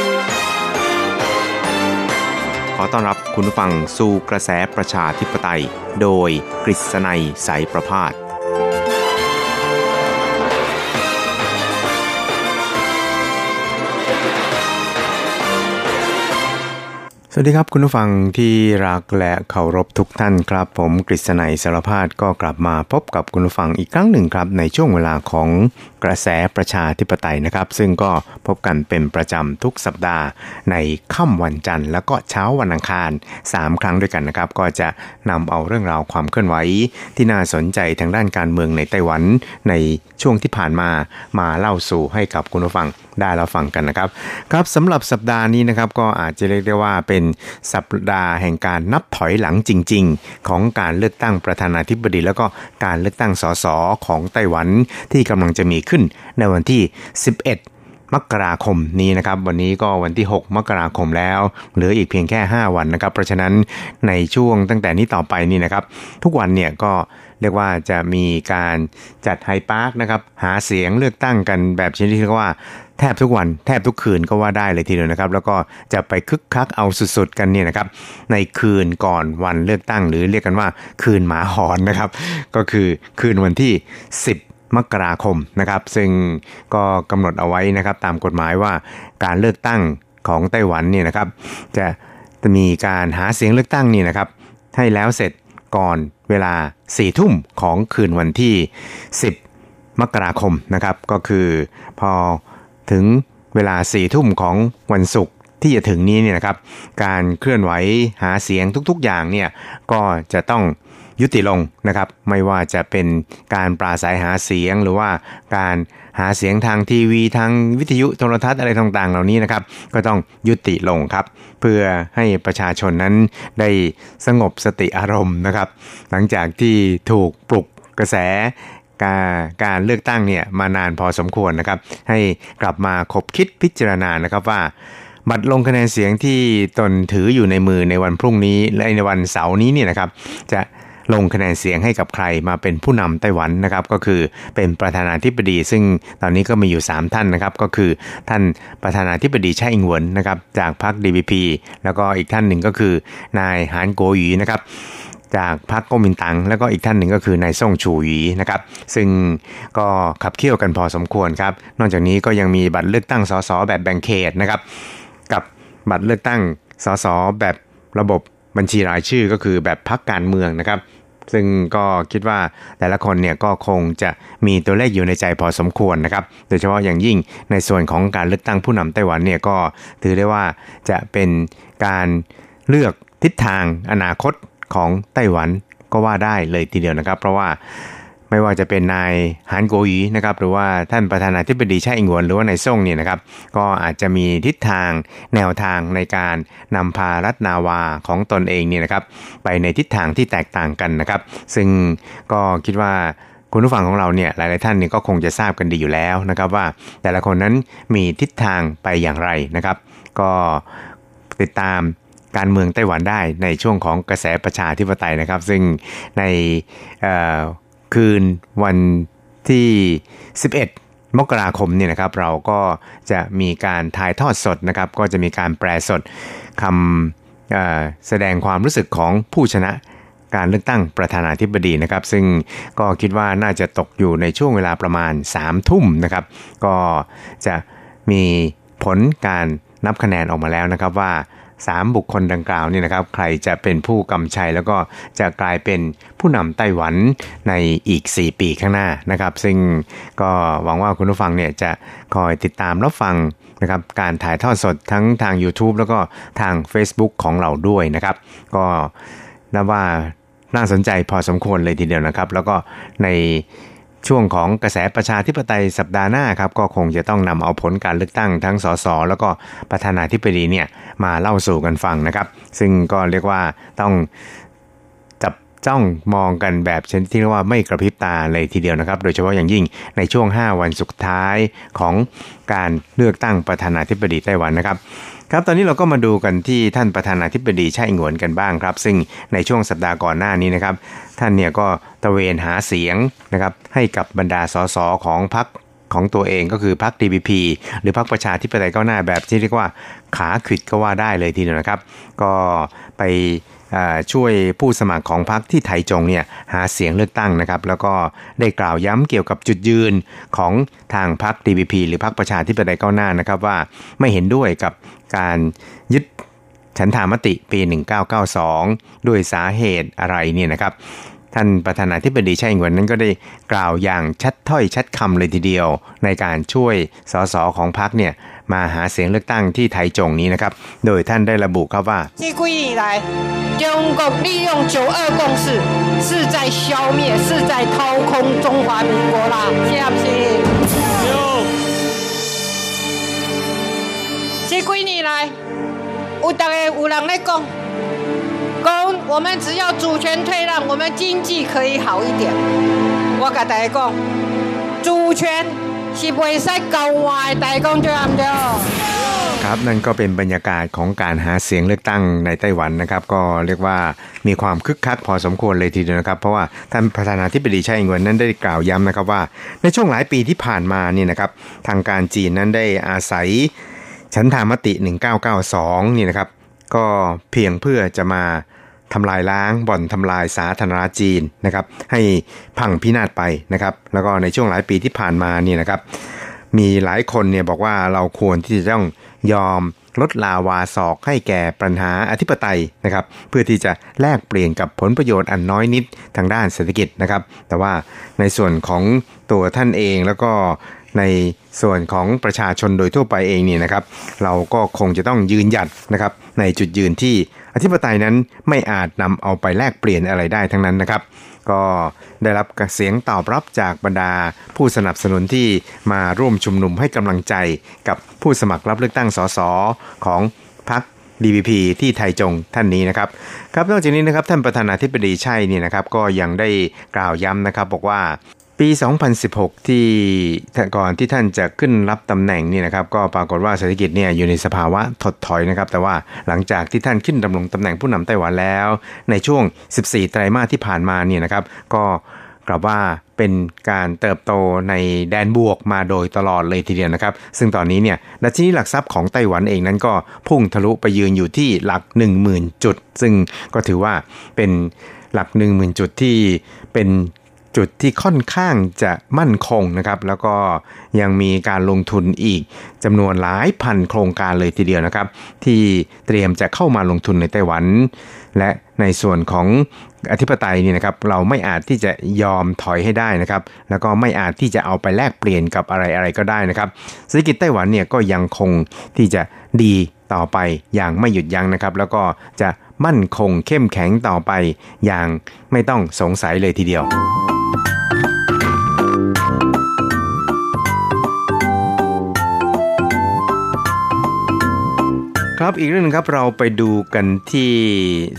อต้อนรับคุณฟังสู่กระแสประชาธิปไตย โดยกฤษณัยสายประพาสสวัสดีครับคุณผู้ฟังที่รักและเคารพทุกท่านครับ ผมกฤษณัยสารพาดก็กลับมาพบกับคุณผู้ฟังอีกครั้งหนึ่งครับในช่วงเวลาของ กระแสประชาธิปไตยนะครับ ซึ่งก็พบกันเป็นประจำทุกสัปดาห์ ในค่ำวันจันทร์ แล้วก็เช้าวันอังคาร 3 ครั้งด้วยกันนะครับ ก็จะนำเอาเรื่องราวความเคลื่อนไหวที่น่าสนใจทางด้านการเมืองในไต้หวันในช่วงที่ผ่านมามาเล่าสู่ให้กับคุณผู้ฟังได้รับฟังกันนะครับ ครับสำหรับสัปดาห์นี้นะครับก็อาจจะเรียกได้ว่าเป็นสัปดาห์แห่งการนับถอยหลังจริง ๆ ของการเลือกตั้งประธานาธิบดี แล้วก็การเลือกตั้งสสของไต้หวันที่กำลังจะมีขึ้นในวันที่ 11 มกราคมนี้นะครับ วันนี้ก็วันที่ 6 มกราคมแล้ว เหลืออีกเพียงแค่ 5 วันนะครับ เพราะฉะนั้นในช่วงตั้งแต่นี้ต่อไปนี่นะครับ ทุกวันเนี่ยก็เรียกว่าจะมีการจัดไฮพาร์คนะครับหาเสียงเลือกตั้งกันแบบชนิดที่เรียกว่าแทบทุกวันแทบทุกคืนก็ว่าได้เลยทีเดียวนะครับ แล้วก็จะไปคึกคักเอาสุดๆกันเนี่ยนะครับ ในคืนก่อนวันเลือกตั้งหรือเรียกกันว่าคืนหมาหอนนะครับ ก็คือคืนวันที่ 10 มกราคมนะครับซึ่งก็กำหนดเอาไว้นะครับตามกฎหมายว่าการเลือกตั้งของไต้หวันเนี่ยนะครับจะมีการหาเสียงเลือกตั้งนี่นะครับให้แล้วเสร็จก่อนเวลา4ทุ่มของคืนวันที่ 10 มกราคมนะครับก็คือพอถึงเวลา4ทุ่มของวันศุกร์ที่จะถึงนี้เนี่ยนะครับการเคลื่อนไหวหาเสียงทุกๆอย่างเนี่ยก็จะต้อง ยุติลงนะครับ ไม่ว่าจะเป็นการปราศัยหาเสียงหรือว่าการหาเสียงทางทีวีทางวิทยุโทรทัศน์อะไรต่างๆ เหล่านี้นะครับ ก็ต้องยุติลงครับ เพื่อให้ประชาชนนั้นได้สงบสติอารมณ์นะครับ หลังจากที่ถูกปลุกกระแสการการเลือกตั้งเนี่ยมานานพอสมควรนะครับ ให้กลับมาคบคิดพิจารณานะครับว่าบัตรลงคะแนนเสียงที่ตนถืออยู่ในมือในวันพรุ่งนี้และในวันเสาร์นี้เนี่ยนะครับ จะ ลงคะแนนเสียงให้กับใครมาเป็นผู้นำไต้หวันนะครับ ก็คือเป็นประธานาธิบดี ซึ่งตอนนี้ก็มีอยู่ 3 ท่านนะครับ ก็คือท่านประธานาธิบดีไช่อิงเหวินนะครับ จากพรรค DPP แล้วก็อีกท่านหนึ่งก็คือนายหานโกหยีนะครับจากพรรคก๊กมินตั๋งแล้วก็อีกท่านหนึ่งก็คือนายซ่งชูหยีนะครับ ซึ่งก็ขับเคี่ยวกันพอสมควรครับ นอกจากนี้ก็ยังมีบัตรเลือกตั้งสสแบบแบ่งเขตนะครับ กับบัตรเลือกตั้งสสแบบระบบ บัญชีรายชื่อก็คือแบบพักการเมืองนะครับ ซึ่งก็คิดว่าแต่ละคนเนี่ยก็คงจะมีตัวเลขอยู่ในใจพอสมควรนะครับ โดยเฉพาะอย่างยิ่งในส่วนของการเลือกตั้งผู้นำไต้หวันเนี่ยก็ถือได้ว่าจะเป็นการเลือกทิศทางอนาคตของไต้หวันก็ว่าได้เลยทีเดียวนะครับ เพราะว่า ไม่ว่าจะเป็นนายฮานโกยีนะครับหรือว่าท่านประธานาธิบดีช่อิงหวนหรือว่านายซ่งเนี่ยนะครับก็อาจจะมีทิศทางแนวทางในการนำพารัฐนาวาของตนเองเนี่ยนะครับไปในทิศทางที่แตกต่างกันนะครับ ซึ่งก็คิดว่าคุณผู้ฟังของเราเนี่ยหลาย ๆ ท่านเนี่ยก็คงจะทราบกันดีอยู่แล้วนะครับว่าแต่ละคนนั้นมีทิศทางไปอย่างไรนะครับ ก็ติดตามการเมืองไต้หวันได้ในช่วงของกระแสประชาธิปไตยนะครับ ซึ่งใน คืนวันที่ 11 มกราคมเนี่ยนะครับ เราก็จะมีการถ่ายทอดสดนะครับ ก็จะมีการแปลสดคำแสดงความรู้สึกของผู้ชนะการเลือกตั้งประธานาธิบดีนะครับ ซึ่งก็คิดว่าน่าจะตกอยู่ในช่วงเวลาประมาณ3ทุ่มนะครับ ก็จะมีผลการนับคะแนนออกมาแล้วนะครับว่า 3 บุคคลดังกล่าวนี่นะครับ ใครจะเป็นผู้กำชัยแล้วก็จะกลายเป็นผู้นำไต้หวันในอีก 4 ปีข้างหน้านะครับ ซึ่งก็หวังว่าคุณผู้ฟังเนี่ยจะคอยติดตามรับฟังนะครับการถ่ายทอดสดทั้งทาง YouTube แล้วก็ทาง Facebook ของเราด้วยนะครับ ก็นับว่าน่าสนใจพอสมควรเลยทีเดียวนะครับ แล้วก็ในช่วงของกระแสประชาธิปไตยสัปดาห์หน้าครับก็คงจะต้องนำเอาผลการเลือกตั้งทั้งสสแล้วก็ประธานาธิบดีเนี่ย มาเล่าสู่กันฟังนะครับ ซึ่งก็เรียกว่าต้องจับจ้องมองกันแบบชนิดที่เรียกว่าไม่กระพริบตาเลยทีเดียวนะครับ โดยเฉพาะอย่างยิ่งในช่วง 5 วันสุดท้ายของการเลือกตั้งประธานาธิบดีไต้หวันนะครับครับตอนนี้เราก็มาดูกันที่ท่านประธานาธิบดีไช่อิงวนกันบ้างครับ ซึ่งในช่วงสัปดาห์ก่อนหน้านี้นะครับ ท่านเนี่ยก็ตะเวนหาเสียงนะครับให้กับบรรดาสสของพรรค ของตัวเองก็คือพรรค DPP หรือพรรคประชาธิปไตยก้าวหน้าแบบที่เรียกว่าขาขิดก็ว่าได้เลยทีเดียวนะครับ ก็ไปช่วยผู้สมัครของพรรคที่ไทจงเนี่ยหาเสียงเลือกตั้งนะครับ แล้วก็ได้กล่าวย้ำเกี่ยวกับจุดยืนของทางพรรค DPP หรือพรรคประชาธิปไตยก้าวหน้านะครับว่าไม่เห็นด้วยกับการยึดฉันทามติปี 1992 ด้วยสาเหตุอะไรเนี่ยนะครับ ท่านประธานาธิบดีไช่อิงหวนนั้นก็ได้กล่าวอย่างชัดถ้อยชัดคำเลยทีเดียว ในการช่วยสสของพรรคเนี่ยมาหาเสียงเลือกตั้งที่ไทจงนี้นะครับ โดยท่านได้ระบุครับว่า 这几年来，中国利用九二共识是在消灭，是在掏空中华民国啦，是不是？这几年来，有大家有人在讲， 讲我们只要主权退让，我们经济可以好一点。我甲大家讲，主权是袂使交换的，大家讲对唔对？ ครับนั่นก็เป็นบรรยากาศของการหาเสียงเลือกตั้งในไต้หวันนะครับ ก็เรียกว่ามีความคึกคักพอสมควรเลยทีเดียวนะครับ เพราะว่าท่านประธานาธิบดีไช่อิงหวนนั้นได้กล่าวย้ำนะครับว่า ในช่วงหลายปีที่ผ่านมานี่นะครับ ทางการจีนนั้นได้อาศัยฉันทามติ 1992 นี่นะครับ ก็เพียงเพื่อจะมา ทำลายล้างบ่อนทำลายสาธารณรัฐจีนนะครับ ให้พังพินาศไปนะครับ แล้วก็ในช่วงหลายปีที่ผ่านมาเนี่ยนะครับ มีหลายคนเนี่ยบอกว่าเราควรที่จะต้องยอมลดลาวาศอกให้แก่ปัญหาอธิปไตยนะครับ เพื่อที่จะแลกเปลี่ยนกับผลประโยชน์อันน้อยนิดทางด้านเศรษฐกิจนะครับ แต่ว่าในส่วนของตัวท่านเองแล้วก็ในส่วนของประชาชนโดยทั่วไปเองเนี่ยนะครับ เราก็คงจะต้องยืนหยัดนะครับในจุดยืนที่ อธิปไตยนั้นไม่อาจนำเอาไปแลกเปลี่ยนอะไรได้ทั้งนั้นนะครับ ก็ได้รับเสียงตอบรับจากบรรดา ผู้สนับสนุนที่มาร่วมชุมนุมให้กำลังใจกับผู้สมัครรับเลือกตั้งสสของพรรค DPP ที่ไทยจงท่านนี้นะครับครับนอกจากนี้นะครับท่านประธานาธิบดีใช่นี่นะครับก็ยังได้กล่าวย้ำนะครับบอกว่า ปี 2016 ที่ก่อนที่ท่านจะขึ้นรับตำแหน่งนี่นะครับ ก็ปรากฏว่าเศรษฐกิจเนี่ยอยู่ในสภาวะถดถอยนะครับ แต่ว่าหลังจากที่ท่านขึ้นดำรงตำแหน่งผู้นำไต้หวันแล้ว ในช่วง 14 ไตรมาสที่ผ่านมาเนี่ยนะครับ ก็กลับว่าเป็นการเติบโตในแดนบวกมาโดยตลอดเลยทีเดียวนะครับ ซึ่งตอนนี้เนี่ยดัชนีหลักทรัพย์ของไต้หวันเองนั้นก็พุ่งทะลุไปยืนอยู่ที่หลัก 10,000 จุด ซึ่งก็ถือว่าเป็นหลัก 10,000 จุดที่เป็น จุดที่ค่อนข้างจะมั่นคงนะครับ แล้วก็ยังมีการลงทุนอีกจำนวนหลายพันโครงการเลยทีเดียวนะครับ ที่เตรียมจะเข้ามาลงทุนในไต้หวัน และในส่วนของอธิปไตยนี่นะครับ เราไม่อาจที่จะยอมถอยให้ได้นะครับ แล้วก็ไม่อาจที่จะเอาไปแลกเปลี่ยนกับอะไรอะไรก็ได้นะครับเศรษฐกิจไต้หวันเนี่ยก็ยังคงที่จะดีต่อไปอย่างไม่หยุดยั้งนะครับ แล้วก็จะมั่นคงเข้มแข็งต่อไปอย่างไม่ต้องสงสัยเลยทีเดียว ครับอีกเรื่องหนึ่งครับเราไปดูกันที่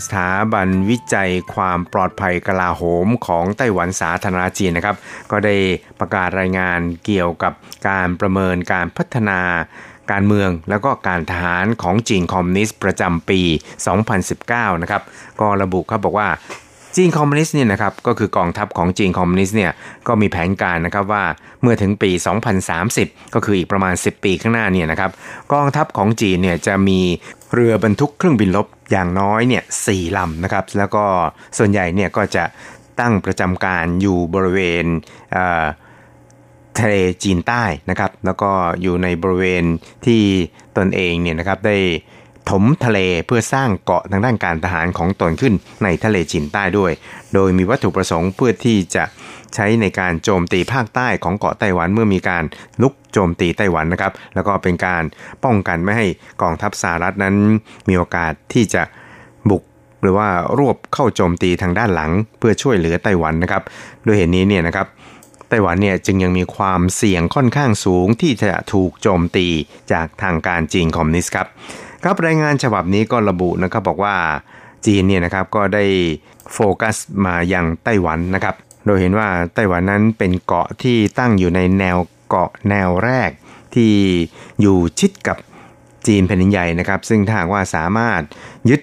สถาบันวิจัยความปลอดภัยกลาโหมของไต้หวันสาธารณรัฐจีนนะครับ ก็ได้ประกาศรายงานเกี่ยวกับการประเมินการพัฒนาการเมืองแล้วก็การทหารของจีนคอมมิวนิสต์ประจำปี 2019 นะครับ ก็ระบุครับบอกว่า จีนคอมมิวนิสต์เนี่ยนะครับก็คือกองทัพของจีนคอมมิวนิสต์เนี่ยก็มีแผนการนะครับว่าเมื่อถึงปี 2030 ก็คืออีกประมาณ 10 ปีข้างหน้าเนี่ยนะครับกองทัพของจีนเนี่ยจะมีเรือบรรทุกเครื่องบินรบอย่างน้อยเนี่ยสลำนะครับแล้วก็ส่วนใหญ่เนี่ยก็จะตั้งประจำการอยู่บริเวณเทะเลจีนใต้นะครับแล้วก็อยู่ในบริเวณที่ตนเองเนี่ยนะครับได้ ถมทะเลเพื่อสร้างเกาะทางด้านการทหารของตนขึ้นในทะเลจีนใต้ด้วย โดยมีวัตถุประสงค์เพื่อที่จะใช้ในการโจมตีภาคใต้ของเกาะไต้หวันเมื่อมีการลุกโจมตีไต้หวันนะครับ แล้วก็เป็นการป้องกันไม่ให้กองทัพสหรัฐนั้น มีโอกาสที่จะบุกหรือว่ารวบเข้าโจมตีทางด้านหลัง เพื่อช่วยเหลือไต้หวันนะครับด้วยเหตุนี้เนี่ยนะครับไไต้หวันเนี่ยจึงยังมีความเสี่ยงค่อนข้างสูงที่จะถูกโจมตีจากทางการจีนคอมมิวนิสต์ครับ ครับรายงานฉบับนี้ก็ระบุนะครับบอกว่าจีนเนี่ยนะครับก็ได้โฟกัสมายังไต้หวันนะครับโดยเห็นว่าไต้หวันนั้นเป็นเกาะที่ตั้งอยู่ในแนวเกาะแนวแรกที่อยู่ชิดกับจีนแผ่นดินใหญ่นะครับ ซึ่งถ้าว่าสามารถยึด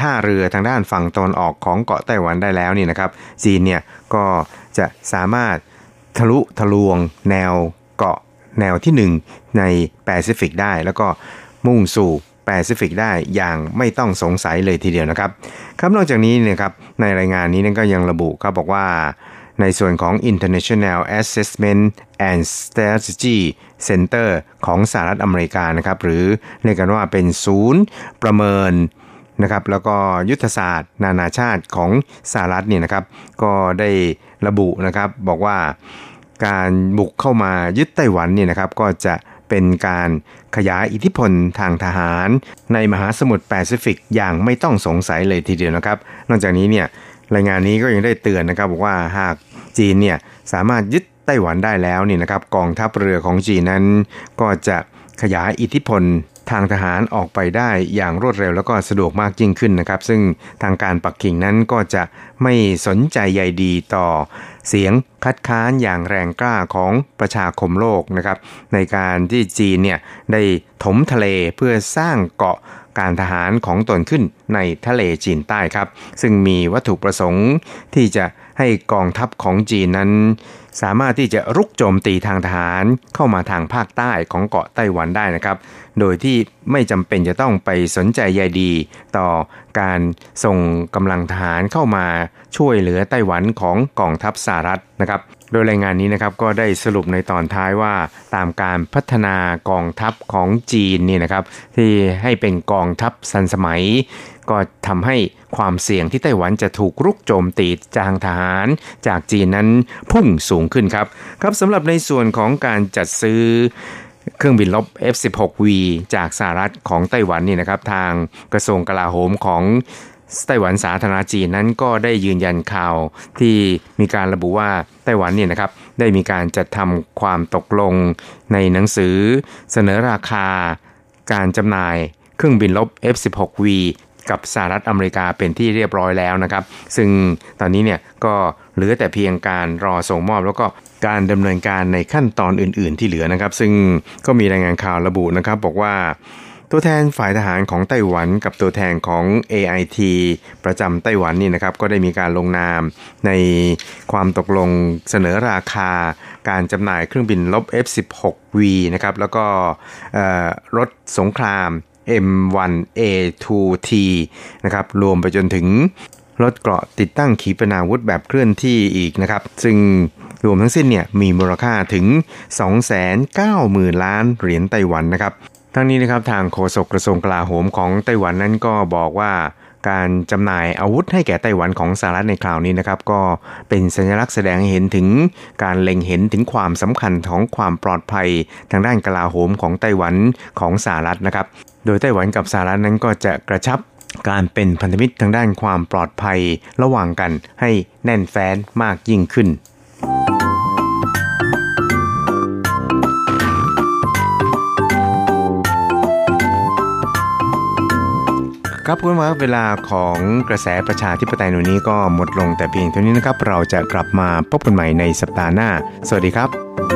ท่าเรือทางด้านฝั่งตอนออกของเกาะไต้หวันได้แล้วนี่นะครับ จีนเนี่ยก็จะสามารถทะลุทะลวงแนวเกาะแนวที่ 1 ในแปซิฟิกได้ แล้วก็มุ่งสู่ แปซิฟิกได้อย่างไม่ต้องสงสัยเลยทีเดียวนะครับครับนอกจากนี้เนี่ยครับในรายงานนี้นั่นก็ยังระบุครับบอกว่าในส่วนของ International Assessment and Strategy Center ของสหรัฐอเมริกานะครับหรือเรียกกันว่าเป็นศูนย์ประเมินนะครับแล้วก็ยุทธศาสตร์ นานาชาติของสหรัฐเนี่ยนะครับ ก็ได้ระบุนะครับบอกว่าการบุกเข้ามายึดไต้หวันเนี่ยนะครับ ก็จะ เป็นการขยายอิทธิพลทางทหาร ในมหาสมุทรแปซิฟิกอย่างไม่ต้องสงสัยเลยทีเดียวนะครับ นอกจากนี้เนี่ยรายงานนี้ก็ยังได้เตือนนะครับบอกว่าหากจีนเนี่ยสามารถยึดไต้หวันได้แล้วนี่นะครับกองทัพเรือของจีนนั้นก็จะขยายอิทธิพล ทางทหารออกไปได้อย่างรวดเร็วแล้วก็สะดวกมากยิ่งขึ้นนะครับ ซึ่งทางการปักกิ่งนั้นก็จะไม่สนใจใยดีต่อเสียงคัดค้านอย่างแรงกล้าของประชาคมโลกนะครับในการที่จีนเนี่ยได้ถมทะเลเพื่อสร้างเกาะการทหารของตนขึ้นในทะเลจีนใต้ครับ ซึ่งมีวัตถุประสงค์ที่จะ ให้กองทัพของจีนนั้น สามารถที่จะรุกโจมตีทางทหารเข้ามาทางภาคใต้ของเกาะไต้หวันได้นะครับ โดยที่ไม่จำเป็นจะต้องไปสนใจใยดี ต่อการส่งกำลังทหารเข้ามาช่วยเหลือไต้หวันของกองทัพสหรัฐนะครับโดยรายงานนี้นะครับก็ได้สรุปในตอนท้ายว่าตามการพัฒนากองทัพของจีนนี่นะครับที่ให้เป็นกองทัพสันสมัย ก็ทำให้ ความเสี่ยงที่ไต้หวันจะถูกรุกโจมตีจางทหาร จากจีนนั้นพุ่งสูงขึ้นครับครับสำหรับในส่วนของการจัดซื้อเครื่องบินลบ F-16V จากสหรัฐของไต้หวันนี่นะครับ ทางกระทรวงกลาโหมของไต้หวันสาธารณจีนนั้นก็ได้ยืนยันข่าวที่มีการระบุว่าไต้หวันเนี่ยนะครับได้มีการจัดทำความตกลงในหนังสือเสนอราคาการจำหน่ายเครื่องบินลบ F-16V กับสหรัฐอเมริกาเป็นที่เรียบร้อยแล้วนะครับ ซึ่งตอนนี้เนี่ยก็เหลือแต่เพียงการรอส่งมอบแล้วก็การดำเนินการในขั้นตอนอื่น ๆ ที่เหลือนะครับ ซึ่งก็มีรายงานข่าวระบุนะครับ บอกว่าตัวแทนฝ่ายทหารของไต้หวันกับตัวแทนของ AIT ประจำไต้หวันนี่นะครับ ก็ได้มีการลงนามในความตกลงเสนอราคา การจำหน่ายเครื่องบินลบ F16V นะครับ แล้วก็รถสงคราม M1A2T นะครับรวมไปจนถึงรถเกราะติดตั้งขีปนาวุธแบบเคลื่อนที่อีกนะครับ ซึ่งรวมทั้งสิ้นเนี่ยมีมูลค่าถึง 290,000 ล้านเหรียญไต้หวันนะครับ ทั้งนี้นะครับทางโฆษกกระทรวงกลาโหมของไต้หวันนั้นก็บอกว่าการจำหน่ายอาวุธให้แก่ไต้หวันของสหรัฐในคราวนี้นะครับ ก็เป็นสัญลักษณ์แสดงให้เห็นถึงการเล็งเห็นถึงความสำคัญของความปลอดภัย ทางด้านกลาโหมของไต้หวันของสหรัฐนะครับ โดยไต้หวันกับสหรัฐนั้นก็จะกระชับการเป็นพันธมิตรทางด้านความปลอดภัยระหว่างกันให้แน่นแฟ้นมากยิ่งขึ้นครับคุณมาเวลาของกระแสประชาธิปไตยหนูนี้ก็หมดลงแต่เพียงเท่านี้นะครับ เราจะกลับมาพบกันใหม่ในสัปดาห์หน้า สวัสดีครับ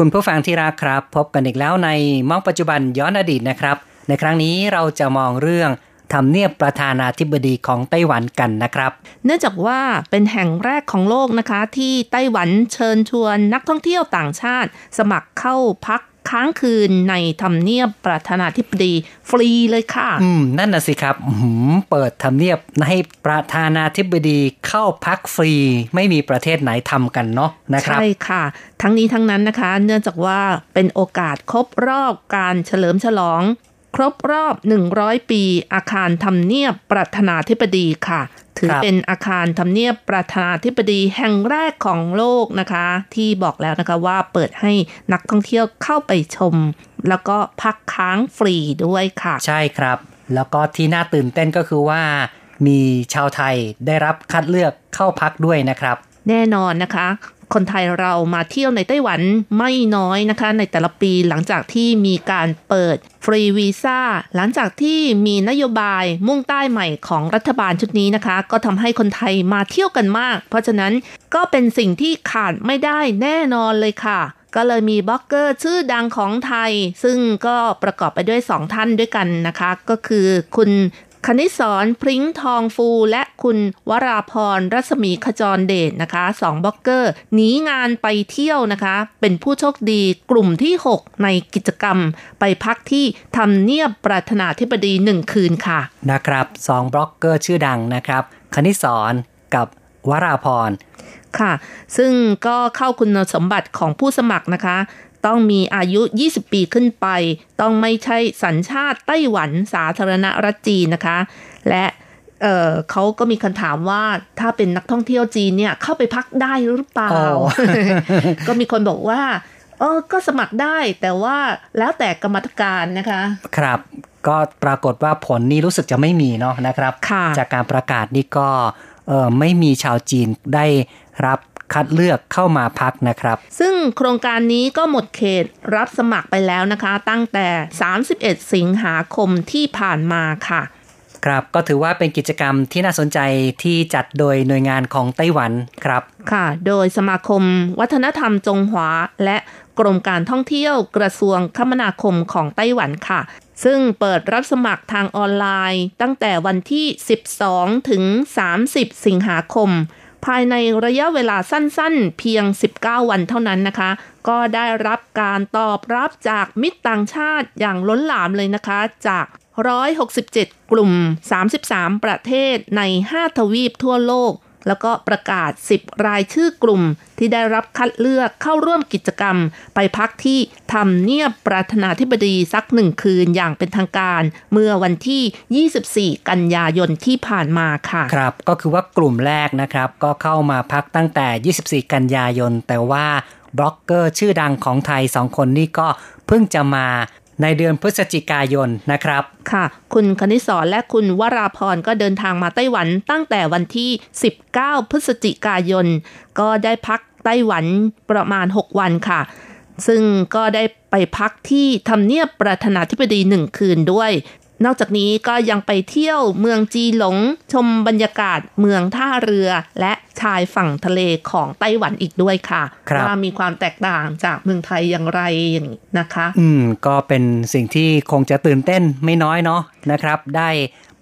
คุณผู้ฟังที่รักครับ พบกันอีกแล้วในมองปัจจุบันย้อนอดีตนะครับ ในครั้งนี้เราจะมองเรื่องทำเนียบประธานาธิบดีของไต้หวันกันนะครับ เนื่องจากว่าเป็นแห่งแรกของโลกนะคะ ที่ไต้หวันเชิญชวนนักท่องเที่ยวต่างชาติ สมัครเข้าพัก ค้างคืนในทำเนียบประธานาธิบดีฟรีเลยค่ะ อืม นั่นน่ะสิครับอื้อหือเปิดทำเนียบให้ประธานาธิบดีเข้าพักฟรี ไม่มีประเทศไหนทำกันเนาะนะครับ ใช่ค่ะ ทั้งนี้ทั้งนั้นนะคะ เนื่องจากว่าเป็นโอกาสครบรอบการเฉลิมฉลอง ครบรอบ 100 ปี อาคารทำเนียบประธานาธิบดีค่ะ ถือครับเป็นอาคารทำเนียบประธานาธิบดีแห่งแรกของโลกนะคะ ที่บอกแล้วนะคะว่าเปิดให้นักท่องเที่ยวเข้าไปชม แล้วก็พักค้างฟรีด้วยค่ะ ใช่ครับ แล้วก็ที่น่าตื่นเต้นก็คือว่า มีชาวไทยได้รับคัดเลือกเข้าพักด้วยนะครับ แน่นอนนะคะ คนไทยเรามาเที่ยวในไต้หวันไม่น้อยนะคะ ในแต่ละปีหลังจากที่มีการเปิดฟรีวีซ่าหลังจากที่มีนโยบายมุ่งใต้ใหม่ของรัฐบาลชุดนี้นะคะ ก็ทำให้คนไทยมาเที่ยวกันมาก เพราะฉะนั้นก็เป็นสิ่งที่ขาดไม่ได้แน่นอนเลยค่ะก็เลยมีบล็อกเกอร์ชื่อดังของไทย ซึ่งก็ประกอบไปด้วยสองท่านด้วยกันนะคะ ก็คือคุณ คณิสรพริ้งทองฟูและคุณวราพรรัศมีขจรเดชนะคะสองบล็อกเกอร์หนีงานไปเที่ยวนะคะ เป็นผู้โชคดีกลุ่มที่ 6 ในกิจกรรม ไปพักที่ทำเนียบประธานาธิบดีหนึ่งคืนค่ะ นะครับสองบล็อกเกอร์ชื่อดังนะครับ คณิสรกับวราพรค่ะ ซึ่งก็เข้าคุณสมบัติของผู้สมัครนะคะ ต้องมีอายุ 20 ปีขึ้นไป ต้องไม่ใช่สัญชาติไต้หวันสาธารณรัฐจีนนะคะ และเอ่อเขาก็มีคำถามว่าถ้าเป็นนักท่องเที่ยวจีนเนี่ยเข้าไปพักได้หรือเปล่าอ๋อก็มีคนบอกว่าเออก็สมัครได้แต่ว่าแล้วแต่กรรมการนะคะ ครับ ก็ปรากฏว่าผลนี้รู้สึกจะไม่มีเนาะนะครับค่ะจากการประกาศนี่ก็เออ ไม่มีชาวจีนได้รับคัดเลือกเข้ามาพักนะครับ ซึ่งโครงการนี้ก็หมดเขตรับสมัครไปแล้วนะคะ ตั้งแต่ 31 สิงหาคมที่ผ่านมาค่ะ ครับก็ถือว่าเป็นกิจกรรมที่น่าสนใจที่จัดโดยหน่วยงานของไต้หวันครับ ค่ะ โดยสมาคม วัฒนธรรมจงหวาและกรมการท่องเที่ยวกระทรวงคมนาคมของไต้หวันค่ะ ซึ่งเปิดรับสมัครทางออนไลน์ ตั้งแต่วันที่ 12 ถึง 30 สิงหาคม ภายในระยะเวลาสั้นๆ เพียง 19 วันเท่านั้นนะคะ ก็ได้รับการตอบรับจากมิตรต่างชาติอย่างล้นหลามเลยนะคะ จาก 167 กลุ่ม 33 ประเทศใน 5 ทวีปทั่วโลก แล้วก็ประกาศ 10 รายชื่อกลุ่มที่ได้รับคัดเลือกเข้าร่วมกิจกรรม ไปพักที่ทำเนียบประธานาธิบดีสักหนึ่งคืนอย่างเป็นทางการ เมื่อวันที่ 24 กันยายนที่ผ่านมาค่ะ ครับ ก็คือว่ากลุ่มแรกนะครับ ก็เข้ามาพักตั้งแต่ 24 กันยายน แต่ว่าบล็อกเกอร์ชื่อดังของไทยสองคนนี่ก็เพิ่งจะมา ในเดือนพฤศจิกายนนะครับ ค่ะ คุณคณิศรและคุณวราพรก็เดินทางมาไต้หวันตั้งแต่วันที่ 19 พฤศจิกายน ก็ได้พักไต้หวันประมาณ 6 วันค่ะ ซึ่งก็ได้ไปพักที่ทำเนียบประธานาธิบดีหนึ่งคืนด้วย นอกจากนี้ก็ยังไปเที่ยวเมืองจีหลง ชมบรรยากาศเมืองท่าเรือ และชายฝั่งทะเลของไต้หวันอีกด้วยค่ะครับว่ามีความแตกต่างจากเมืองไทยอย่างไรอย่างนี้นะคะ อืมก็เป็นสิ่งที่คงจะตื่นเต้นไม่น้อยเนาะนะครับ ได้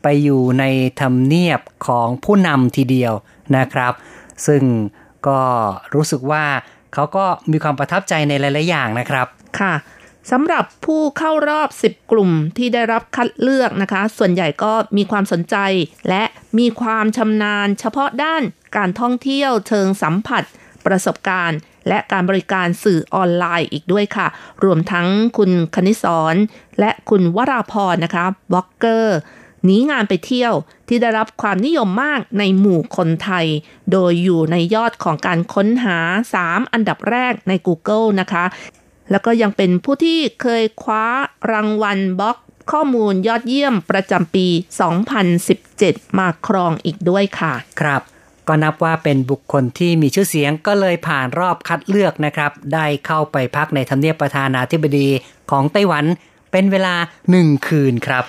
ไปอยู่ในทำเนียบของผู้นำทีเดียวนะครับ ซึ่งก็รู้สึกว่าเขาก็มีความประทับใจในหลาย ๆ อย่างนะครับค่ะ สำหรับผู้เข้ารอบ 10 กลุ่มที่ได้รับคัดเลือกนะคะ ส่วนใหญ่ก็มีความสนใจและมีความชำนาญเฉพาะด้านการท่องเที่ยวเชิงสัมผัส ประสบการณ์ และการบริการสื่อออนไลน์อีกด้วยค่ะ รวมทั้งคุณคณิสรและคุณวราพรนะคะบล็อกเกอร์หนีงานไปเที่ยวที่ได้รับความนิยมมากในหมู่คนไทย โดยอยู่ในยอดของการค้นหา 3 อันดับแรกใน Google นะคะ แล้วก็ยังเป็นผู้ที่เคยคว้ารางวัลบล็อกข้อมูลยอดเยี่ยมประจำปี 2017 มาครองอีกด้วยค่ะ ครับ ก็นับว่าเป็นบุคคลที่มีชื่อเสียงก็เลยผ่านรอบคัดเลือกนะครับ ได้เข้าไปพักในทำเนียบประธานาธิบดีของไต้หวันเป็นเวลาหนึ่งคืนครับ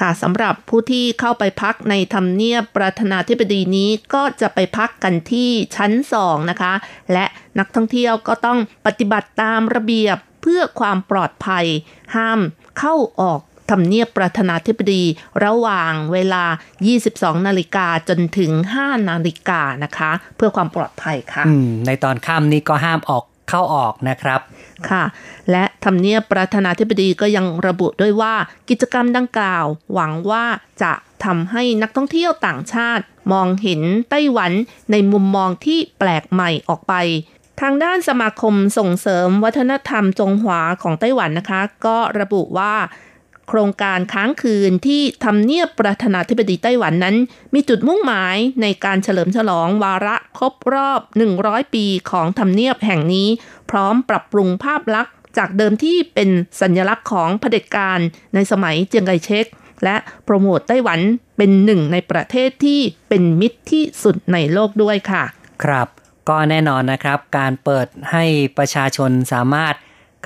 ค่ะสำหรับผู้ที่เข้าไปพักในทำเนียบประธานาธิบดีนี้ก็จะไปพักกันที่ชั้นสองนะคะ และนักท่องเที่ยวก็ต้องปฏิบัติตามระเบียบเพื่อความปลอดภัย ห้ามเข้าออกทำเนียบประธานาธิบดีระหว่างเวลา 22 นาฬิกาจนถึง 5 นาฬิกานะคะ เพื่อความปลอดภัยค่ะ ในตอนค่ำนี้ก็ห้ามออกเข้าออกนะครับ ค่ะ และทำเนียบประธานาธิบดีก็ยังระบุด้วยว่ากิจกรรมดังกล่าว หวังว่าจะทำให้นักท่องเที่ยวต่างชาติ มองเห็นไต้หวันในมุมมองที่แปลกใหม่ออกไป ทางด้านสมาคมส่งเสริมวัฒนธรรมจงหวาของไต้หวันนะคะ ก็ระบุว่า โครงการค้างคืนที่ทำเนียบประธานาธิบดีไต้หวันนั้น มีจุดมุ่งหมายในการเฉลิมฉลองวาระครบรอบ 100 ปีของทำเนียบแห่งนี้ พร้อมปรับปรุงภาพลักษณ์จากเดิมที่เป็นสัญลักษณ์ของเผด็จการในสมัยเจียงไคเชกและโปรโมทไต้หวันเป็นหนึ่งในประเทศที่เป็นมิตรที่สุดในโลกด้วยค่ะ ครับก็แน่นอนนะครับ การเปิดให้ประชาชนสามารถ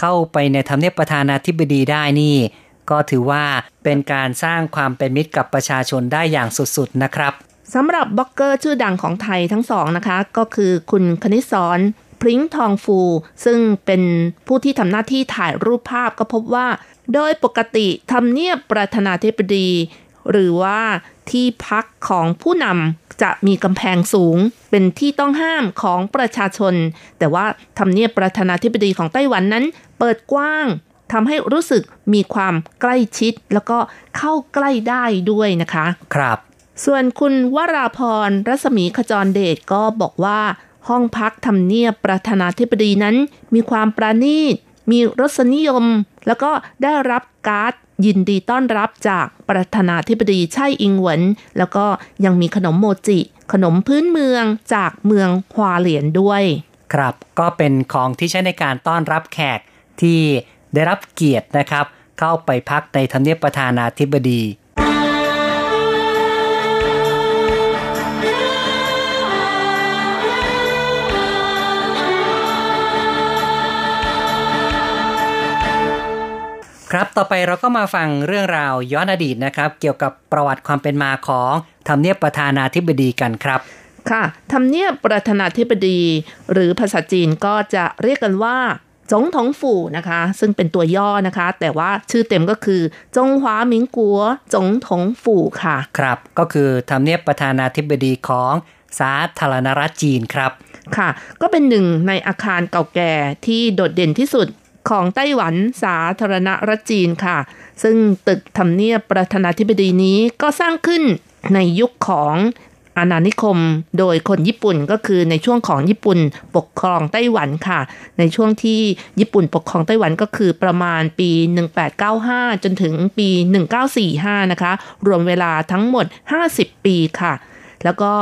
เข้าไปในทำเนียบประธานาธิบดีได้นี่ ก็ถือว่าเป็นการสร้างความเป็นมิตรกับประชาชนได้อย่างสุดๆนะครับสำหรับบล็อกเกอร์ชื่อดังของไทยทั้งสองนะคะ ก็คือคุณคณิศรพริ้งทองฟู ซึ่งเป็นผู้ที่ทำหน้าที่ถ่ายรูปภาพก็พบว่า โดยปกติทำเนียบประธานาธิบดี หรือว่าที่พักของผู้นำจะมีกำแพงสูง เป็นที่ต้องห้ามของประชาชน แต่ว่าทำเนียบประธานาธิบดีของไต้หวันนั้น เปิดกว้าง ทำให้รู้สึกมีความใกล้ชิด แล้วก็เข้าใกล้ได้ด้วยนะคะ ครับ ส่วนคุณวราพรรัศมีขจรเดชก็บอกว่าห้องพักทำเนียบประธานาธิบดีนั้น มีความประณีต มีรสนิยม แล้วก็ได้รับการ์ดยินดีต้อนรับจากประธานาธิบดีไช่อิงเหวินแล้วก็ยังมีขนมโมจิ ขนมพื้นเมืองจากเมืองฮวาเหลียนด้วย ครับก็เป็นของที่ใช้ในการต้อนรับแขกที่ ได้รับเกียรตินะครับ เข้าไปพักในทำเนียบประธานาธิบดีครับ ต่อไปเราก็มาฟังเรื่องราวย้อนอดีตนะครับ เกี่ยวกับประวัติความเป็นมาของทำเนียบประธานาธิบดีกันครับ ค่ะทำเนียบประธานาธิบดี หรือภาษาจีนก็จะเรียกกันว่า จงถงฝู่นะคะ ซึ่งเป็นตัวย่อนะคะ แต่ว่าชื่อเต็มก็คือ จงหวาหมิงกัวจงถงฝู่ค่ะ ครับ ก็คือทำเนียบประธานาธิบดีของสาธารณรัฐจีนครับ ค่ะ ก็เป็นหนึ่งในอาคารเก่าแก่ที่โดดเด่นที่สุดของไต้หวันสาธารณรัฐจีนค่ะ ซึ่งตึกทำเนียบประธานาธิบดีนี้ก็สร้างขึ้นในยุคของ อาณานิคมโดยคนญี่ปุ่นก็คือในช่วงของญี่ปุ่นปกครองไต้หวันค่ะ ในช่วงที่ญี่ปุ่นปกครองไต้หวันก็คือประมาณปี 1895 จนถึงปี 1945 นะคะ รวมเวลาทั้งหมด 50 ปีค่ะ แล้วก็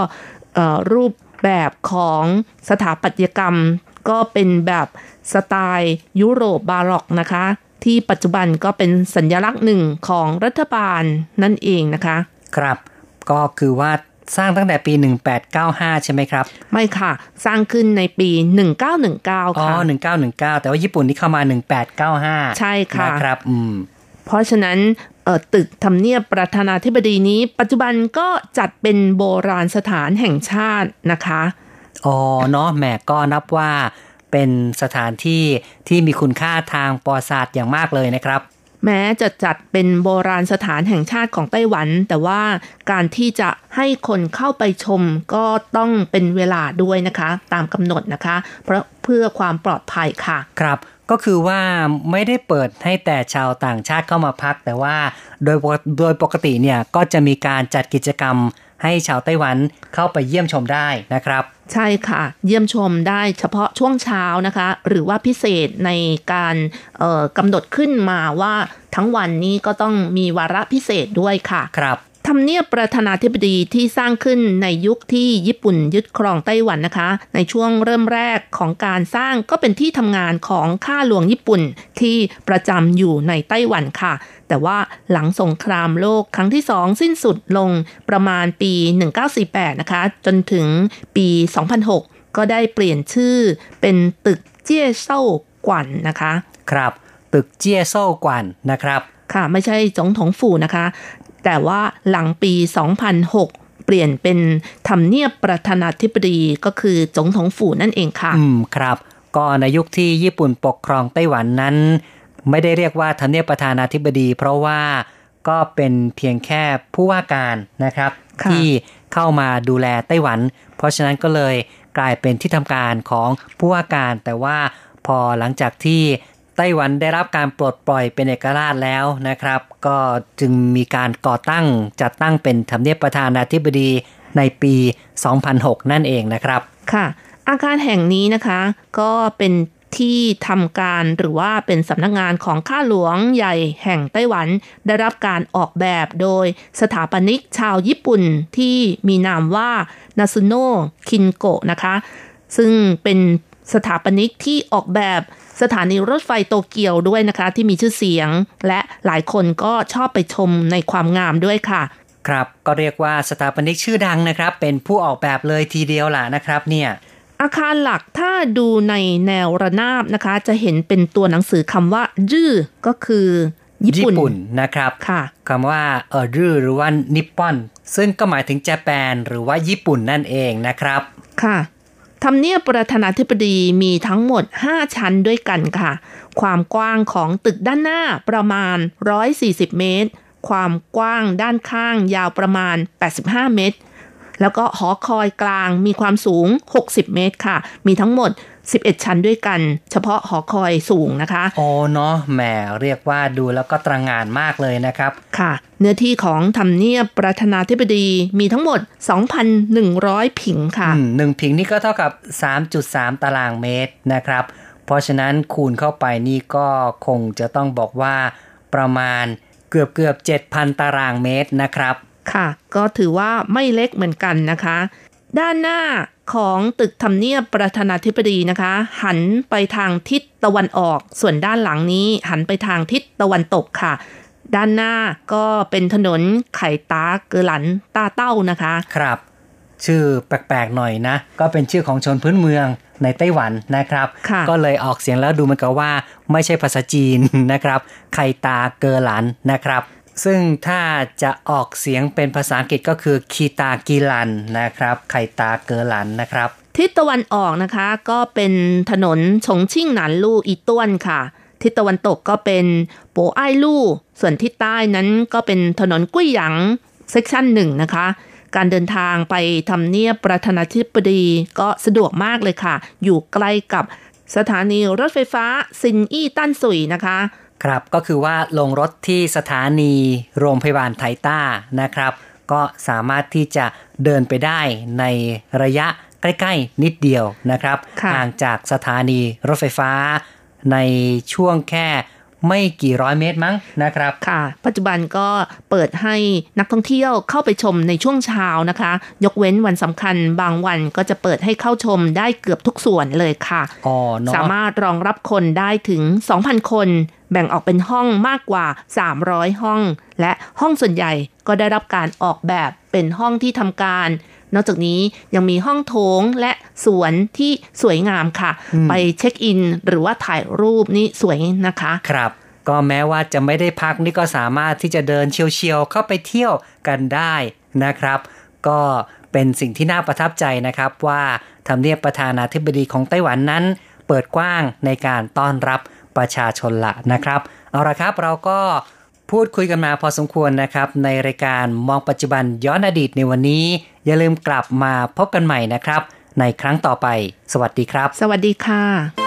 รูปแบบของสถาปัตยกรรมก็เป็นแบบสไตล์ยุโรปบาร็อกนะคะ ที่ปัจจุบันก็เป็นสัญลักษณ์หนึ่งของรัฐบาลนั่นเองนะคะ ครับ ก็คือว่า สร้างตั้งแต่ปี 1895 ใช่ไหมครับ ไม่ค่ะ สร้างขึ้นในปี 1919อ๋อค่ะ1919 แต่ว่าญี่ปุ่นนี่เข้ามา 1895 ใช่ค่ะนะครับอืมเพราะฉะนั้นเอ่อตึกทำเนียบประธานาธิบดีนี้ ปัจจุบันก็จัดเป็นโบราณสถานแห่งชาตินะคะ อ๋อ เนาะแหมก็นับว่าเป็นสถานที่ที่มีคุณค่าทางประวัติศาสตร์อย่างมากเลยนะครับ แม้จะจัดเป็นโบราณสถานแห่งชาติของไต้หวัน แต่ว่าการที่จะให้คนเข้าไปชมก็ต้องเป็นเวลาด้วยนะคะ ตามกำหนดนะคะ เพราะเพื่อความปลอดภัยค่ะ ครับก็คือว่าไม่ได้เปิดให้แต่ชาวต่างชาติเข้ามาพัก แต่ว่าโดยโดยปกติเนี่ยก็จะมีการจัดกิจกรรม ให้ชาวไต้หวันเข้าไปเยี่ยมชมได้นะครับ ใช่ค่ะ เยี่ยมชมได้เฉพาะช่วงเช้านะคะ หรือว่าพิเศษในการเอ่อกำหนดขึ้นมาว่าทั้งวันนี้ก็ต้องมีวาระพิเศษด้วยค่ะครับ ทำเนียบประธานาธิบดีที่สร้างขึ้นในยุคที่ญี่ปุ่นยึดครองไต้หวันนะคะ ในช่วงเริ่มแรกของการสร้างก็เป็นที่ทำงานของข้าหลวงญี่ปุ่นที่ประจำอยู่ในไต้หวันค่ะ แต่ว่าหลังสงครามโลกครั้งที่สองสิ้นสุดลงประมาณปี 1948 นะคะ จนถึงปี 2006 ก็ได้เปลี่ยนชื่อเป็นตึกเจี้ยเซ่ากวันนะคะ ครับ ตึกเจี้ยโซ่กวันนะครับค่ะไม่ใช่จงถงฝูนะคะ แต่ว่าหลังปี 2006เปลี่ยนเป็นทำเนียบประธานาธิบดีก็คือจงถงฝูนั่นเองค่ะ อืมครับ ก็ในยุคที่ญี่ปุ่นปกครองไต้หวันนั้น ไม่ได้เรียกว่าทำเนียบประธานาธิบดี เพราะว่าก็เป็นเพียงแค่ผู้ว่าการนะครับค่ะที่เข้ามาดูแลไต้หวัน เพราะฉะนั้นก็เลยกลายเป็นที่ทำการของผู้ว่าการ แต่ว่าพอหลังจากที่ ไต้หวันได้รับการปลดปล่อยเป็นเอกราชแล้วนะครับ ก็จึงมีการก่อตั้งจัดตั้งเป็นทำเนียบประธานาธิบดีในปี 2006 นั่นเองนะครับ ค่ะ อาคารแห่งนี้นะคะ ก็เป็นที่ทำการหรือว่าเป็นสำนักงานของข้าหลวงใหญ่แห่งไต้หวัน ได้รับการออกแบบโดยสถาปนิกชาวญี่ปุ่นที่มีนามว่านาซุโนะคินโกะนะคะ ซึ่งเป็น สถาปนิกที่ออกแบบสถานีรถไฟโตเกียวด้วยนะคะ ที่มีชื่อเสียง และหลายคนก็ชอบไปชมในความงามด้วยค่ะ ครับก็เรียกว่าสถาปนิกชื่อดังนะครับ เป็นผู้ออกแบบเลยทีเดียวล่ะนะครับเนี่ยอาคารหลักถ้าดูในแนวระนาบนะคะ จะเห็นเป็นตัวหนังสือคำว่าจื้อก็คือญี่ปุ่นนะครับค่ะคำว่าเออรือหรือว่านิปปอน ซึ่งก็หมายถึงญี่ปุ่นหรือว่าญี่ปุ่นนั่นเองนะครับ ค่ะ ทำเนียบประธานาธิบดีมีทั้งหมด 5 ชั้นด้วยกันค่ะ ความกว้างของตึกด้านหน้าประมาณ 140 เมตร ความกว้างด้านข้างยาวประมาณ 85 เมตร แล้วก็หอคอยกลางมีความสูง 60 เมตรค่ะ มีทั้งหมด 11 ชั้นด้วยกัน เฉพาะหอคอยสูงนะคะ โอ้เนาะแหมเรียกว่าดูแล้วก็ตระหงานมากเลยนะครับ ค่ะ เนื้อที่ของทำเนียบประธานาธิบดีมีทั้งหมด 2,100 ผิงค่ะอืมหนึ่งผิงนี่ก็เท่ากับ 3.3 ตารางเมตรนะครับ เพราะฉะนั้นคูณเข้าไปนี่ก็คงจะต้องบอกว่าประมาณเกือบเกือบ7,000 ตารางเมตรนะครับ ค่ะ ก็ถือว่าไม่เล็กเหมือนกันนะคะ ด้านหน้าของตึกทำเนียบประธานาธิบดีนะคะ หันไปทางทิศตะวันออก ส่วนด้านหลังนี้หันไปทางทิศตะวันตกค่ะ ด้านหน้าก็เป็นถนนไข่ตาเกอหลันตาเต้านะคะ ครับ ชื่อแปลกๆหน่อยนะ ก็เป็นชื่อของชนพื้นเมืองในไต้หวันนะครับค่ะก็เลยออกเสียงแล้วดูเหมันกับว่า ไม่ใช่ภาษาจีนนะครับไคตาเกอหลันนะครับ ซึ่งถ้าจะออกเสียงเป็นภาษาอังกฤษก็คือคีตากีลันนะครับไคตาเกอลันนะครับ ทิศตะวันออกนะคะก็เป็นถนนฉงชิ่งหนานลู่อีต้วนค่ะ ทิศตะวันตกก็เป็นโปไอ้ลู่ ส่วนทิศใต้นั้นก็เป็นถนนกุ้ยหยางเซกชันหนึ่งนะคะ การเดินทางไปทำเนียบประธานาธิบดีก็สะดวกมากเลยค่ะ อยู่ใกล้กับสถานีรถไฟฟ้าซินอี้ตั้นสุยนะคะ ครับก็คือว่าลงรถที่สถานีโรงพยาบาลไทต้านะครับ ก็สามารถที่จะเดินไปได้ในระยะใกล้ ๆ นิดเดียวนะครับค่ะห่างจากสถานีรถไฟฟ้าในช่วงแค่ ไม่กี่ร้อยเมตรมั้งนะครับค่ะ ปัจจุบันก็เปิดให้นักท่องเที่ยวเข้าไปชมในช่วงเช้านะคะ ยกเว้นวันสำคัญบางวันก็จะเปิดให้เข้าชมได้เกือบทุกส่วนเลยค่ะอ๋อเนาะสามารถรองรับคนได้ถึง 2,000 คน แบ่งออกเป็นห้องมากกว่า 300 ห้อง และห้องส่วนใหญ่ก็ได้รับการออกแบบเป็นห้องที่ทำการ นอกจากนี้ยังมีห้องโถงและสวนที่สวยงามค่ะ ไปเช็คอิน หรือว่าถ่ายรูปนี่สวยนะคะ ครับ ก็แม้ว่าจะไม่ได้พักนี่ก็สามารถที่จะเดินเชียวๆเข้าไปเที่ยวกันได้นะครับ ก็เป็นสิ่งที่น่าประทับใจนะครับว่าทำเนียบประธานาธิบดีของไต้หวันนั้น เปิดกว้างในการต้อนรับประชาชนละนะครับ เอาละครับเราก็ พูดคุยกันมาพอสมควรนะครับ ในรายการมองปัจจุบันย้อนอดีตในวันนี้ อย่าลืมกลับมาพบกันใหม่นะครับ ในครั้งต่อไป สวัสดีครับ สวัสดีค่ะ